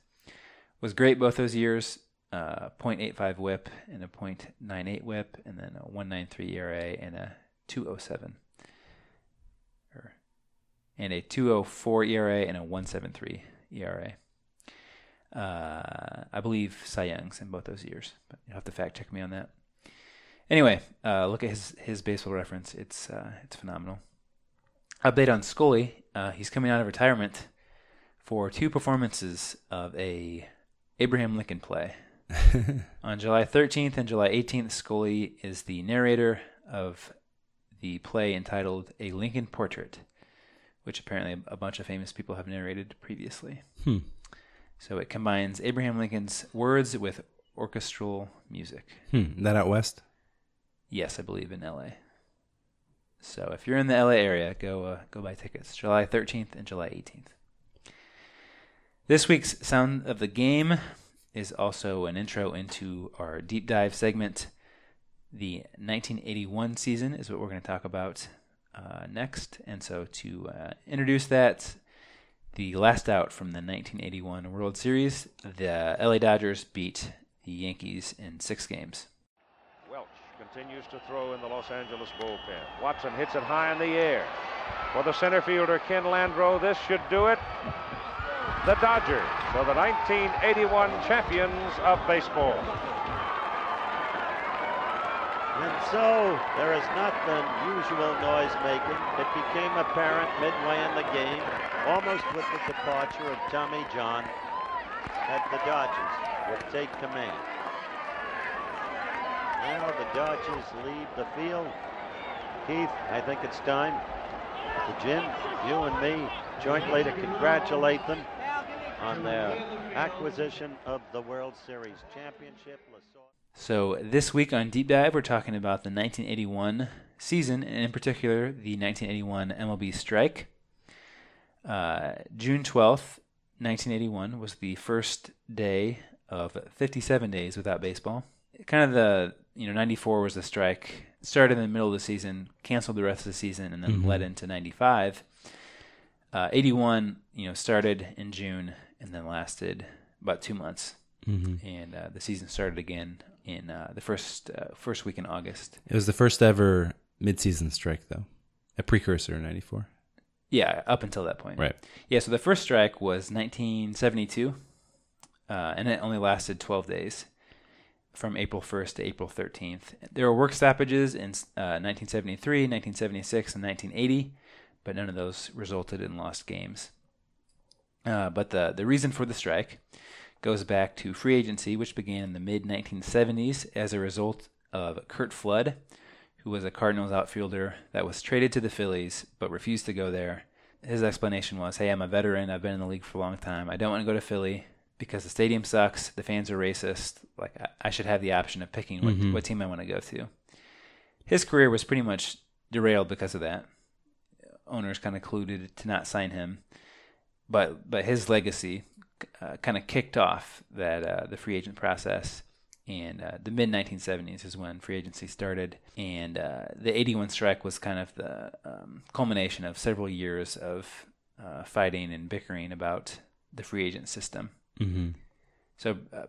was great both those years uh, 0.85 whip and a 0.98 whip and then a 193 ERA and a 207 or and a 204 ERA and a 173 ERA uh, I believe Cy Young's in both those years, but you'll have to fact check me on that. Anyway, uh, look at his his baseball reference. It's uh, it's phenomenal. Update on Scully. Uh, he's coming out of retirement for two performances of a Abraham Lincoln play. on July 13th and July 18th, Scully is the narrator of the play entitled A Lincoln Portrait, which apparently a bunch of famous people have narrated previously. Hmm. So it combines Abraham Lincoln's words with orchestral music. Hmm. That out west? Yes, I believe in LA. So if you're in the LA area, go uh, go buy tickets. July 13th and July 18th. This week's sound of the game is also an intro into our deep dive segment. The 1981 season is what we're going to talk about uh, next, and so to uh, introduce that, the last out from the 1981 World Series, the LA Dodgers beat the Yankees in six games. Welch continues to throw in the Los Angeles bullpen. Watson hits it high in the air. For the center fielder, Ken Landreaux, this should do it. The Dodgers are the 1981 champions of baseball. And so there has not been usual noise making. It became apparent midway in the game, almost with the departure of Tommy John, that the Dodgers would take command. Now the Dodgers leave the field. Keith, I think it's time for Jim, you and me jointly to congratulate them on their acquisition of the World Series championship. So this week on Deep Dive, we're talking about the 1981 season, and in particular, the 1981 MLB strike. Uh, June 12th, 1981 was the first day of 57 days without baseball. Kind of the, you know, 94 was the strike. Started in the middle of the season, canceled the rest of the season, and then Mhm. led into 95. Uh, 81, you know, started in June and then lasted about two months. Mhm. and uh, the season started again in uh, the first uh, first week in August. It was the first ever midseason strike, though, a precursor in '94. Yeah, up until that point. Right. Yeah, so the first strike was 1972, uh, and it only lasted 12 days, from April 1st to April 13th. There were work stoppages in uh, 1973, 1976, and 1980, but none of those resulted in lost games. Uh, but the the reason for the strike goes back to free agency, which began in the mid 1970s as a result of Curt Flood, who was a Cardinals outfielder that was traded to the Phillies but refused to go there. His explanation was, "Hey, I'm a veteran. I've been in the league for a long time. I don't want to go to Philly because the stadium sucks. The fans are racist. Like I, I should have the option of picking what, Mhm. what team I want to go to." His career was pretty much derailed because of that. Owners kind of colluded to not sign him, but but his legacy uh, kind of kicked off that uh, the free agent process. And uh, the mid 1970s is when free agency started, and uh, the 81 strike was kind of the um, culmination of several years of uh, fighting and bickering about the free agent system. Mm-hmm. So uh,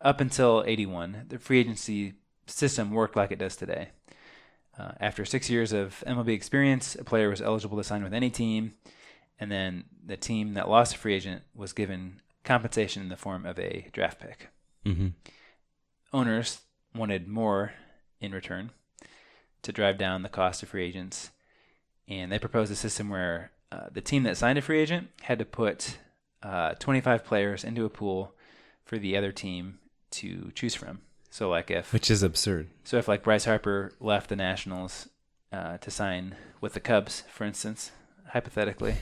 up until 81, the free agency system worked like it does today. Uh, after six years of MLB experience, a player was eligible to sign with any team, and then the team that lost a free agent was given compensation in the form of a draft pick. Mm-hmm. Owners wanted more in return to drive down the cost of free agents, and they proposed a system where uh, the team that signed a free agent had to put uh, 25 players into a pool for the other team to choose from. So, like if Which is absurd. so if like Bryce Harper left the Nationals uh, to sign with the Cubs, for instance, hypothetically,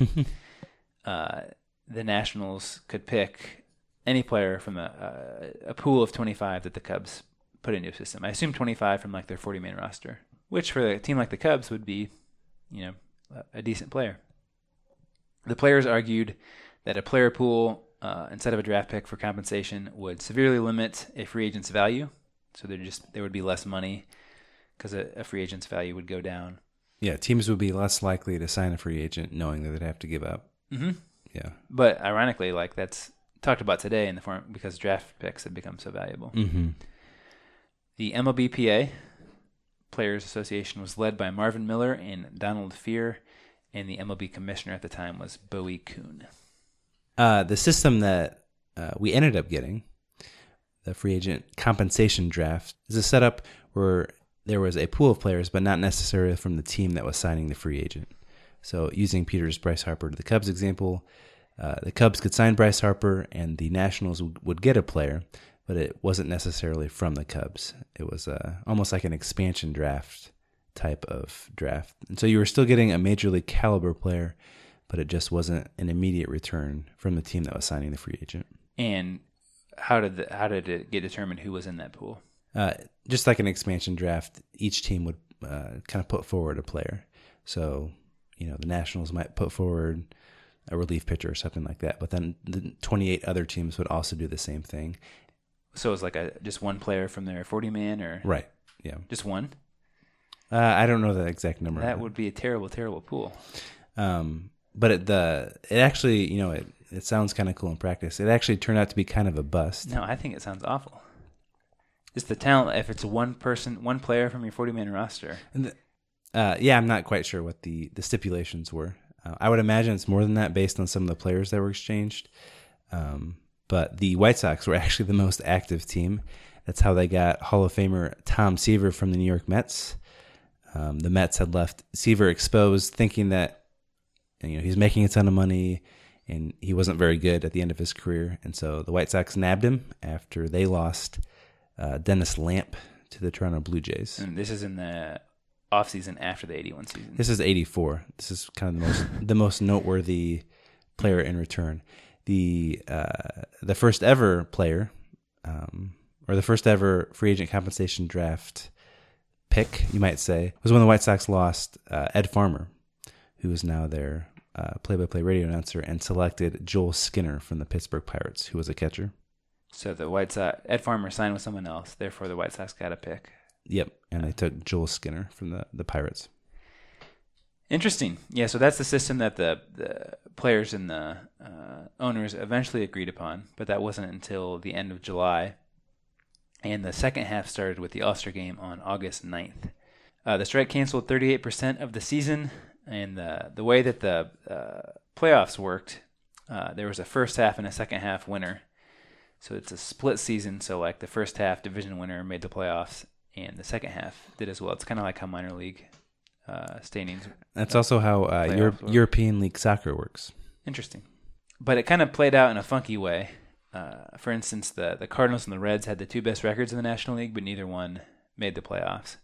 uh, the Nationals could pick any player from a, a, a pool of 25 that the Cubs put into a system. I assume 25 from like their 40 man roster, which for a team like the Cubs would be, you know, a, a decent player. The players argued that a player pool uh, instead of a draft pick for compensation would severely limit a free agent's value. So there just there would be less money because a, a free agent's value would go down. Yeah, teams would be less likely to sign a free agent knowing that they'd have to give up. Mm-hmm. Yeah. But ironically, like that's talked about today in the form because draft picks have become so valuable. Mm-hmm. The MLBPA Players Association was led by Marvin Miller and Donald Fehr, and the MLB commissioner at the time was Bowie Kuhn. Uh, the system that uh, we ended up getting, the free agent compensation draft, is a setup where there was a pool of players, but not necessarily from the team that was signing the free agent. So, using Peter's Bryce Harper to the Cubs example, uh, the Cubs could sign Bryce Harper, and the Nationals would, would get a player, but it wasn't necessarily from the Cubs. It was uh, almost like an expansion draft type of draft. And so you were still getting a major league caliber player, but it just wasn't an immediate return from the team that was signing the free agent. And how did the, how did it get determined who was in that pool? Uh, just like an expansion draft, each team would uh, kind of put forward a player. So, you know, the Nationals might put forward a relief pitcher or something like that, but then the 28 other teams would also do the same thing. So it was like a just one player from their 40 man or Right. Yeah. just one? Uh, I don't know the exact number. That would be a terrible, terrible pool. Um, but it, the it actually, you know, it it sounds kind of cool in practice. It actually turned out to be kind of a bust. No, I think it sounds awful. Just the talent. If it's one person, one player from your 40 man roster, the, uh, yeah, I'm not quite sure what the the stipulations were. Uh, I would imagine it's more than that based on some of the players that were exchanged. Um, but the White Sox were actually the most active team. That's how they got Hall of Famer Tom Seaver from the New York Mets. Um, the Mets had left Seaver exposed, thinking that you know he's making a ton of money and he wasn't very good at the end of his career, and so the White Sox nabbed him after they lost uh, Dennis Lamp to the Toronto Blue Jays. and this is in the off season after the 81 season. This is 84. This is kind of the most the most noteworthy player in return. The uh, the first ever player, um, or the first ever free agent compensation draft pick, you might say, was when the White Sox lost uh, Ed Farmer, who is now their uh, play-by-play radio announcer, and selected Joel Skinner from the Pittsburgh Pirates, who was a catcher. So the White Sox, Ed Farmer signed with someone else. Therefore, the White Sox got a pick. Yep, and they took Joel Skinner from the the Pirates. Interesting. Yeah, so that's the system that the, the players and the uh, owners eventually agreed upon, but that wasn't until the end of July. And the second half started with the All Star game on August 9th. Uh, the strike canceled 38% of the season, and the, the way that the uh, playoffs worked, uh, there was a first half and a second half winner. So it's a split season. So, like the first half division winner made the playoffs, and the second half did as well. It's kind of like how minor league uh, standings. That's also how uh, work. European League soccer works. Interesting. But it kind of played out in a funky way. Uh, for instance, the, the Cardinals and the Reds had the two best records in the National League, but neither one made the playoffs.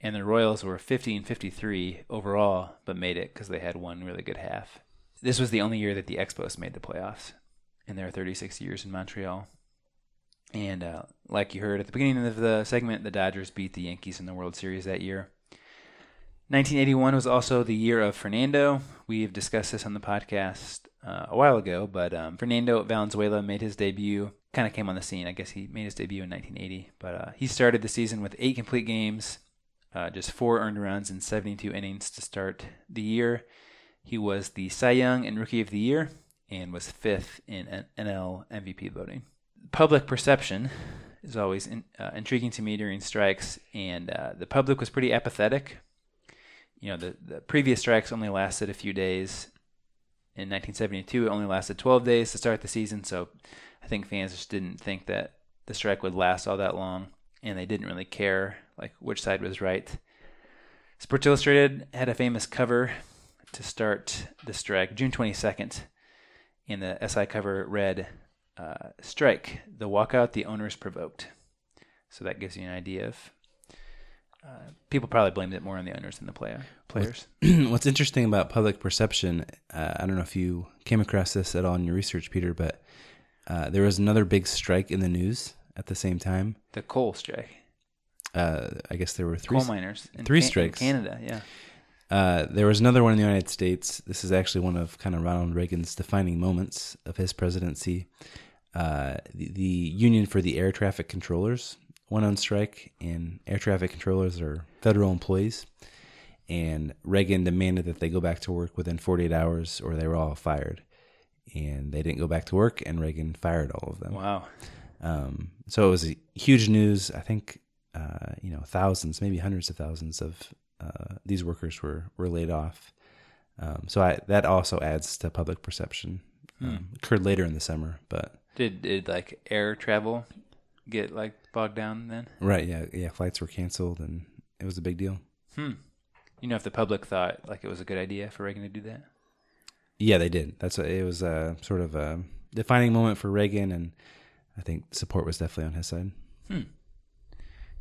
And the Royals were 50 and 53 overall, but made it because they had one really good half. This was the only year that the Expos made the playoffs in their 36 years in Montreal. And uh, like you heard at the beginning of the segment, the Dodgers beat the Yankees in the World Series that year. 1981 was also the year of Fernando. We've discussed this on the podcast uh, a while ago, but um, Fernando Valenzuela made his debut, kind of came on the scene. I guess he made his debut in 1980, but uh, he started the season with eight complete games, uh, just four earned runs and 72 innings to start the year. He was the Cy Young and Rookie of the Year and was fifth in NL MVP voting. Public perception is always in, uh, intriguing to me during strikes, and uh, the public was pretty apathetic you know, the, the previous strikes only lasted a few days. In 1972, it only lasted 12 days to start the season, so I think fans just didn't think that the strike would last all that long, and they didn't really care like which side was right. Sports Illustrated had a famous cover to start the strike, June 22nd, and the SI cover read, uh, "Strike: The walkout the owners provoked." So that gives you an idea of uh, people probably blamed it more on the owners than the player players. What's interesting about public perception, uh, I don't know if you came across this at all in your research, Peter, but uh, there was another big strike in the news at the same time. The coal strike, Uh, I guess there were three coal miners, in three Can- in strikes. Canada. Yeah, Uh, there was another one in the United States. This is actually one of kind of Ronald Reagan's defining moments of his presidency. Uh, the, the Union for the Air Traffic Controllers went on strike, and air traffic controllers are federal employees. And Reagan demanded that they go back to work within 48 hours, or they were all fired. And they didn't go back to work, and Reagan fired all of them. wow. Um, so it was a huge news. I think uh, you know thousands, maybe hundreds of thousands of uh, these workers were were laid off. Um, so I, that also adds to public perception. Um, Occurred later in the summer, but Did did like air travel get like bogged down then? right, yeah, yeah, flights were canceled, and it was a big deal. Hmm. You know, if the public thought like it was a good idea for Reagan to do that. Yeah, they did. That's a, it was a sort of a defining moment for Reagan, and I think support was definitely on his side. Hmm.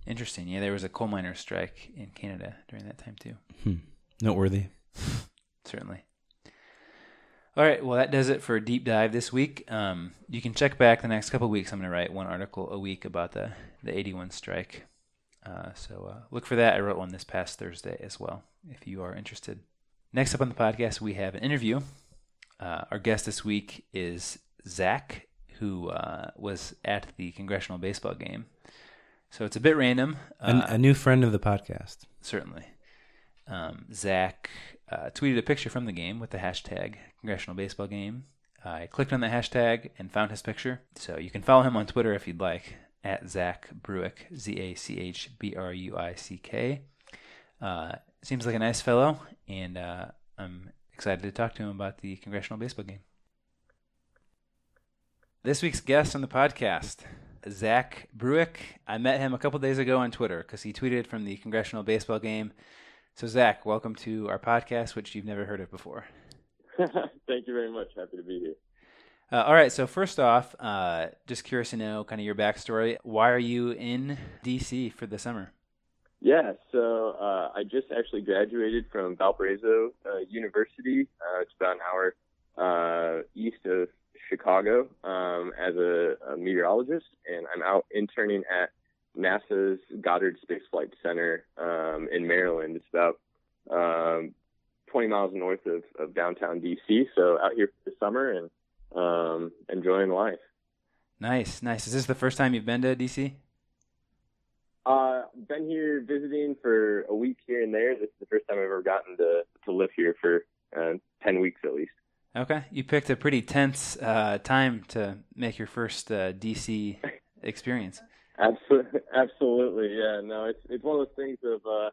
Interesting. Yeah, there was a coal miner strike in Canada during that time too. Hmm. Noteworthy. Certainly. All right. Well, that does it for a deep dive this week. Um, you can check back the next couple of weeks. I'm going to write one article a week about the the 81 strike. Uh, so uh, look for that. I wrote one this past Thursday as well. If you are interested. Next up on the podcast, we have an interview. Uh, our guest this week is Zach, who uh, was at the congressional baseball game. So it's a bit random. An- Uh, a new friend of the podcast. certainly. Um, Zach uh, tweeted a picture from the game with the hashtag Congressional Baseball Game. I clicked on the hashtag and found his picture. So you can follow him on Twitter if you'd like at Zach Bruick, Z A C H B R U I C K. Uh, seems like a nice fellow, and uh, I'm excited to talk to him about the Congressional Baseball Game. This week's guest on the podcast, Zach Bruick. I met him a couple days ago on Twitter because he tweeted from the Congressional Baseball Game. So, Zach, welcome to our podcast, which you've never heard of before. Thank you very much. Happy to be here. Uh, all right, so first off, uh, just curious to know kind of your backstory. Why are you in DC for the summer? Yeah, so uh, I just actually graduated from Valparaiso uh, University. Uh, it's about an hour uh, east of Chicago um, as a, a meteorologist, and I'm out interning at NASA's Goddard Space Flight Center um, in Maryland. It's about um, 20 miles north of, of downtown DC. So out here for the summer and um, enjoying life. Nice, nice. Is this the first time you've been to DC? Uh, been here visiting for a week here and there. This is the first time I've ever gotten to to live here for uh, ten weeks at least. Okay, you picked a pretty tense uh, time to make your first uh, DC experience. Absolutely, absolutely, yeah. No, it's it's one of those things of uh,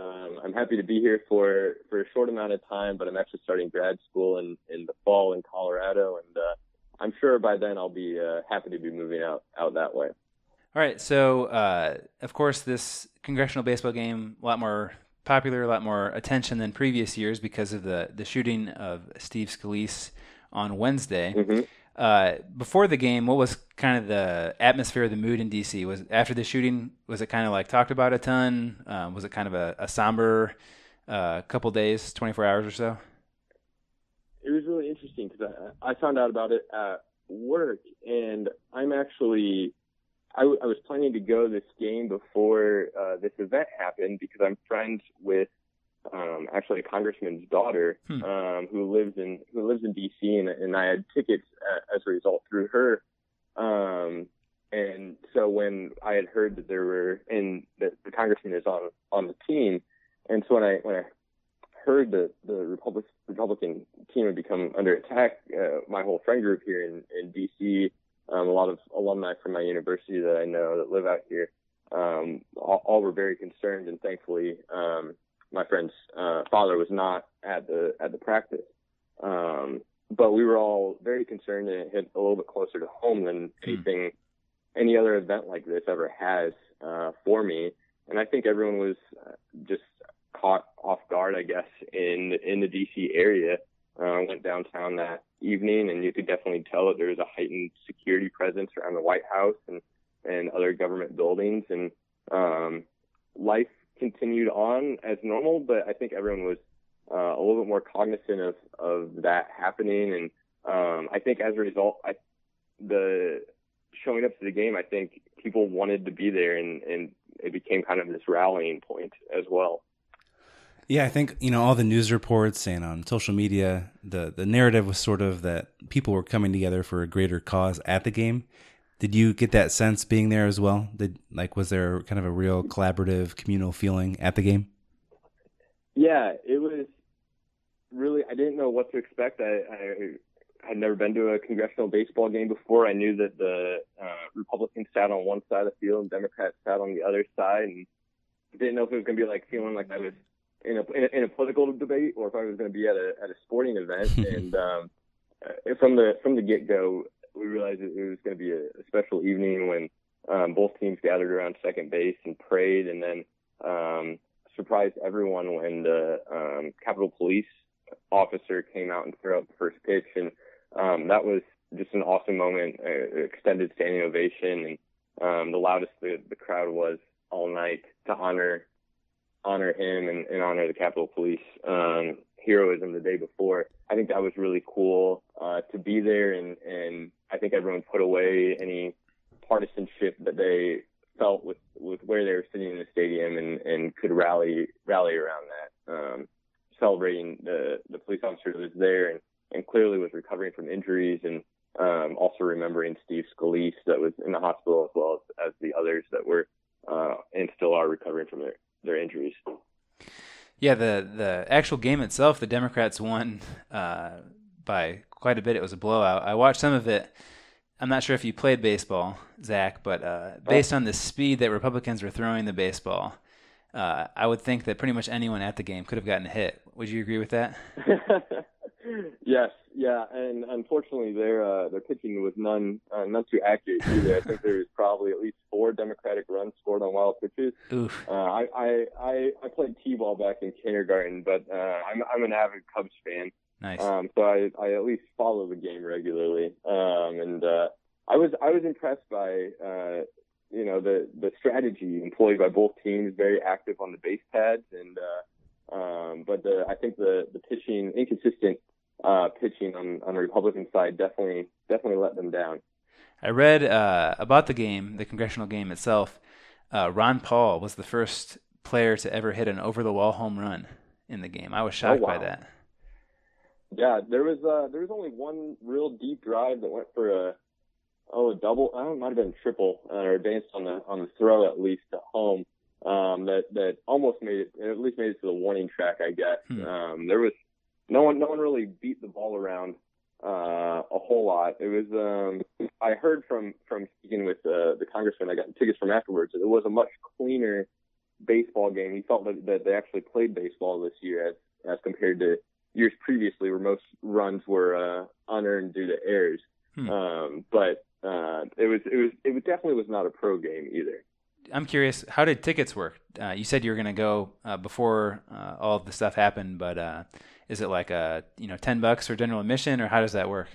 um, I'm happy to be here for for a short amount of time, but I'm actually starting grad school in in the fall in Colorado, and uh, I'm sure by then I'll be uh, happy to be moving out out that way. All right, so uh, of course this congressional baseball game a lot more popular, a lot more attention than previous years because of the the shooting of Steve Scalise on Wednesday. Mhm. Uh, before the game, what was kind of the atmosphere, the mood in DC? Was after the shooting, was it kind of like talked about a ton? Um, was it kind of a, a somber uh, couple days, twenty four hours or so? it was really interesting because I, I found out about it at work, and I'm actually I, w- I was planning to go this game before uh, this event happened because I'm friends with um, actually a congressman's daughter Hmm. um, who lives in who lives in D.C. and, and I had tickets uh, as a result through her. Um, and so when I had heard that there were and that the congressman is on on the team, and so when I when I heard that the Republic, Republican team had become under attack, uh, my whole friend group here in, in DC, um, a lot of alumni from my university that I know that live out here, um, all, all were very concerned, and thankfully, um, my friend's uh, father was not at the at the practice. Um, but we were all very concerned, and it hit a little bit closer to home than anything, any other event like this ever has uh, for me. And I think everyone was uh, just caught off guard, I guess, in in the DC area. Uh, went downtown that evening, and you could definitely tell that there was a heightened security presence around the White House and and other government buildings, and um, life continued on as normal. But I think everyone was uh, a little bit more cognizant of of that happening, and um, I think as a result, I the showing up to the game, I think people wanted to be there, and and it became kind of this rallying point as well. Yeah, I think you know all the news reports and on social media, the the narrative was sort of that people were coming together for a greater cause at the game. Did you get that sense being there as well? Did like was there kind of a real collaborative, communal feeling at the game? Yeah, it was really. I didn't know what to expect. I, I had never been to a congressional baseball game before. I knew that the uh, Republicans sat on one side of the field and Democrats sat on the other side, and didn't know if it was going to be like feeling like I was in a, in a in a political debate or if I was going to be at a at a sporting event. and um, uh, from the from the get go, we realized it was going to be a, a special evening when um, both teams gathered around second base and prayed, and then um, surprised everyone when the um, Capitol Police officer came out and threw out the first pitch, and um, that was just an awesome moment. Uh, extended standing ovation, and um, the loudest the, the crowd was all night to honor honor him and, and honor the Capitol Police um, heroism the day before. I think that was really cool uh, to be there, and and I think everyone put away any partisanship that they felt with with where they were sitting in the stadium and and could rally rally around that, um, celebrating the the police officer that was there and and clearly was recovering from injuries and um, also remembering Steve Scalise that was in the hospital as well as, as the others that were uh, and still are recovering from their their injuries. Yeah, the the actual game itself, the Democrats won uh, by quite a bit. It was a blowout. I watched some of it. I'm not sure if you played baseball, Zach, but uh, based on the speed that Republicans were throwing the baseball, uh, I would think that pretty much anyone at the game could have gotten hit. Would you agree with that? yes, yeah, and unfortunately, their uh, their pitching was none uh, none too accurate either. I think there was probably at least four Democratic runs scored on wild pitches. Uh, I, I I I played t-ball back in kindergarten, but uh, I'm I'm an avid Cubs fan. Nice. Um, so I I at least follow the game regularly. Um, and uh, I was I was impressed by uh, you know the the strategy employed by both teams, very active on the base pads, and uh, um, but the I think the the pitching inconsistent uh, pitching on on the Republican side definitely definitely let them down. I read uh, about the game, the congressional game itself. Uh, Ron Paul was the first player to ever hit an over the wall home run in the game. I was shocked by wow. that. Yeah, there was uh there was only one real deep drive that went for a oh a double. I don't know, it might have been triple uh, or advanced on the on the throw at least at home. Um, that that almost made it at least made it to the warning track. I guess Hmm. um, there was no one no one really beat the ball around uh, a whole lot. It was um, I heard from from speaking with uh, the congressman I got tickets from afterwards. It was a much cleaner baseball game. He felt that, that they actually played baseball this year as as compared to years previously, where most runs were uh, unearned due to errors. Hmm. Um, but uh, it was it was it definitely was not a pro game either. I'm curious, how did tickets work? Uh, you said you were going to go uh, before uh, all of the stuff happened, but uh, is it like a you know ten bucks for general admission, or how does that work?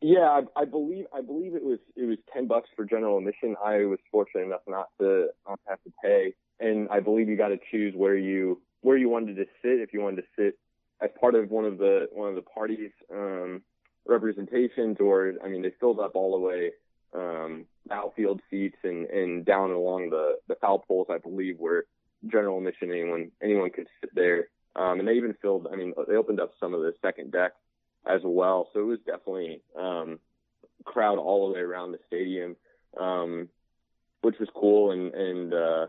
Yeah, I, I believe I believe it was it was ten bucks for general admission. I was fortunate enough not to not have to pay, and I believe you got to choose where you where you wanted to sit. If you wanted to sit as part of one of the one of the parties um, representations, or I mean, they filled up all the way um, outfield seats and and down along the the foul poles. I believe where general admission anyone anyone could sit there. Um, and they even filled. I mean, they opened up some of the second deck as well. So it was definitely um, crowd all the way around the stadium, um, which was cool. And and uh,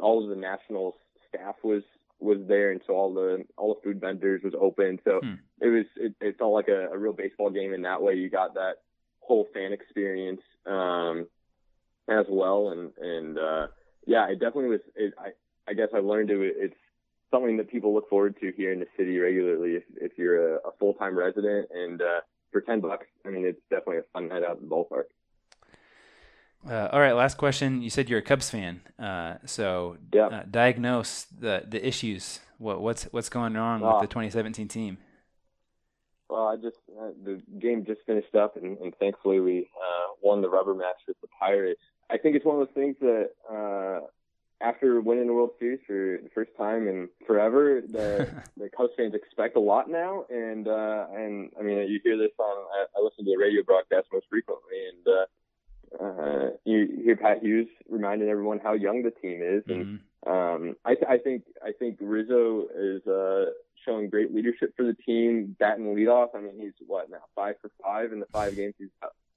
all of the national staff was was there, and so all the all the food vendors was open. So Hmm. it was it, it felt like a, a real baseball game in that way. You got that whole fan experience um, as well, and and uh, yeah, it definitely was. It, I I guess I learned it. It's something that people look forward to here in the city regularly. If if you're a, a full time resident, and uh, for ten bucks, I mean, it's definitely a fun night out at the ballpark. Uh, all right, last question. You said you're a Cubs fan, uh, so Yeah. uh, diagnose the the issues. What what's what's going wrong Ah. with the 2017 team? Well, I just uh, the game just finished up, and, and thankfully we uh, won the rubber match with the Pirates. I think it's one of those things that uh, after winning the World Series for the first time in forever, the the Cubs fans expect a lot now, and uh, and I mean you hear this on I, I listen to the radio broadcast most frequently, and uh, uh, you hear Pat Hughes reminding everyone how young the team is, and Mhm. um, I, th- I think I think Rizzo is uh, showing great leadership for the team. Batting leadoff. I mean, he's what now five for five in the five games he's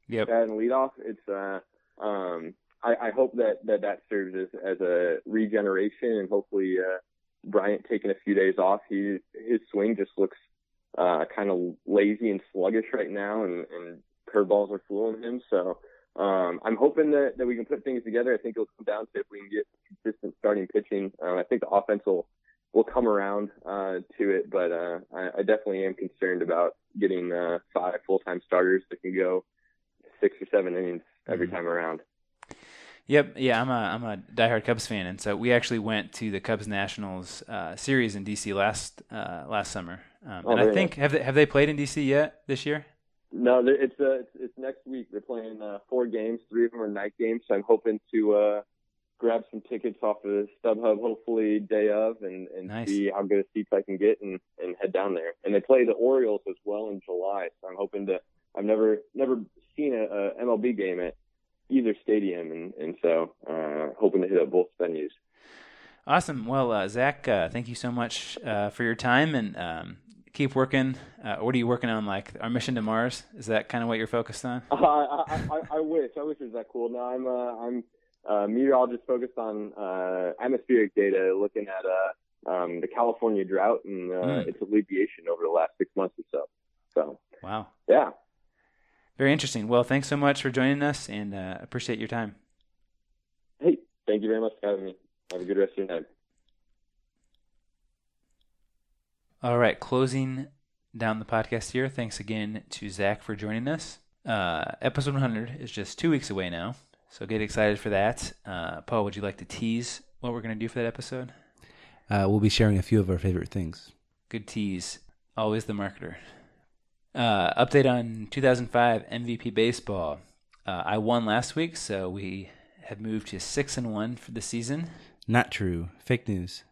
Yep. batting leadoff. It's uh, um, I, I hope that, that that serves as, as a regeneration, and hopefully uh, Bryant taking a few days off. He his swing just looks uh, kind of lazy and sluggish right now, and, and curveballs are fooling him. So um, I'm hoping that, that we can put things together. I think it'll come down to if we can get consistent starting pitching. Um, I think the offense will will come around uh, to it, but uh, I, I definitely am concerned about getting uh, five full time starters that can go six or seven innings every Mhm. time around. Yep. Yeah, I'm a I'm a diehard Cubs fan, and so we actually went to the Cubs Nationals uh, series in DC last uh, last summer. Um, Oh, and I think have they have they played in DC yet this year? No, it's uh, it's, it's next week. They're playing uh, four games. Three of them are night games. So I'm hoping to uh, grab some tickets off of StubHub, hopefully day of, and, and Nice. see how good a seats I can get and, and head down there. And they play the Orioles as well in July. So I'm hoping to. I've never never seen a, a MLB game at either stadium, and and so uh, hoping to hit up both venues. Awesome. Well, uh, Zach, uh, thank you so much uh, for your time, and um, keep working. Uh, what are you working on? Like our mission to Mars? Is that kind of what you're focused on? Uh, I, I, I, I wish. I wish it was that cool. No, I'm uh, I'm uh, meteorologist focused on uh, atmospheric data, looking at uh, um, the California drought and uh, Mm. its alleviation over the last six months or so. So Wow. yeah, Very interesting. Well, thanks so much for joining us, and uh, appreciate your time. hey, thank you very much for having me. Have a good rest of your night. All right, closing down the podcast here. Thanks again to Zach for joining us. Uh, episode 100 is just two weeks away now, so get excited for that. Uh, Paul, would you like to tease what we're going to do for that episode? Uh, we'll be sharing a few of our favorite things. Good tease. Always the marketer. Uh, update on 2005 MVP baseball. Uh, I won last week, so we have moved to six and one for the season. Not true. Fake news.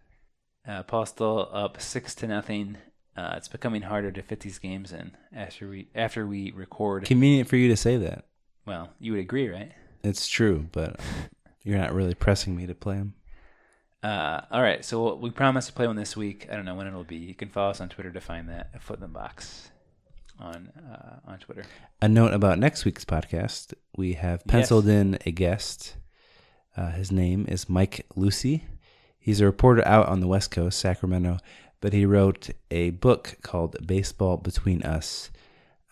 Uh, Paul's still up six to nothing. Uh, it's becoming harder to fit these games in after we after we record. Convenient for you to say that. well, you would agree, right? It's true, but you're not really pressing me to play them. Uh, all right, so we promise to play one this week. I don't know when it'll be. You can follow us on Twitter to find that. A foot in the box. On uh, on Twitter. A note about next week's podcast: we have penciled in a guest. Uh, his name is Mike Luery. He's a reporter out on the West Coast, Sacramento, but he wrote a book called "Baseball Between Us,"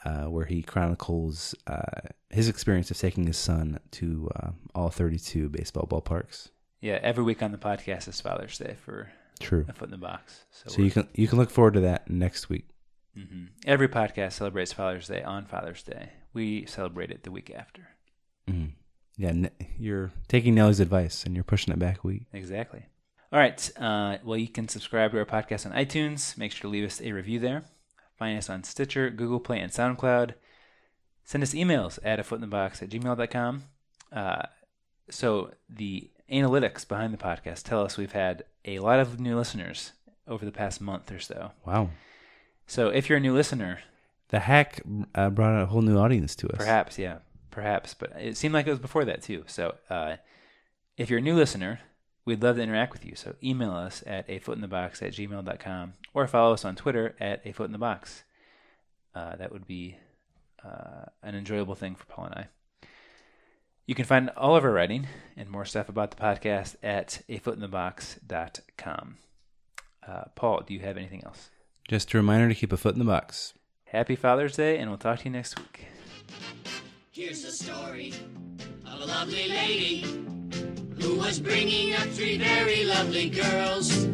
uh, where he chronicles uh, his experience of taking his son to uh, all 32 baseball ballparks. Yeah, every week on the podcast is Father's Day for True. a foot in the box. So, So you can you can look forward to that next week. Hmm every podcast celebrates Father's Day on Father's Day. We celebrate it the week after. Mhm. Yeah, you're taking Nellie's advice and you're pushing it back a week. Exactly. All right. Uh, well, you can subscribe to our podcast on iTunes. Make sure to leave us a review there. Find us on Stitcher, Google Play, and SoundCloud. Send us emails at a foot in the box at gmail.com. Uh, so the analytics behind the podcast tell us we've had a lot of new listeners over the past month or so. Wow. So if you're a new listener, The hack uh, brought a whole new audience to us. Perhaps, yeah, perhaps. But it seemed like it was before that too. So, uh, if you're a new listener, we'd love to interact with you. So email us at a foot in the box at gmail.com or follow us on Twitter at a foot in the box. Uh, that would be uh, an enjoyable thing for Paul and I. You can find all of our writing and more stuff about the podcast at a foot in the box.com. Uh, Paul, do you have anything else? Just a reminder to keep a foot in the box. Happy Father's Day, and we'll talk to you next week. Here's the story of a lovely lady who was bringing up three very lovely girls.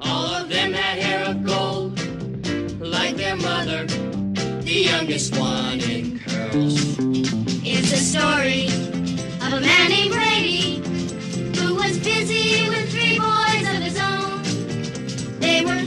All of them had hair of gold, like their mother, the youngest one in curls. It's the story of a man named Brady who was busy with three boys of his own. They were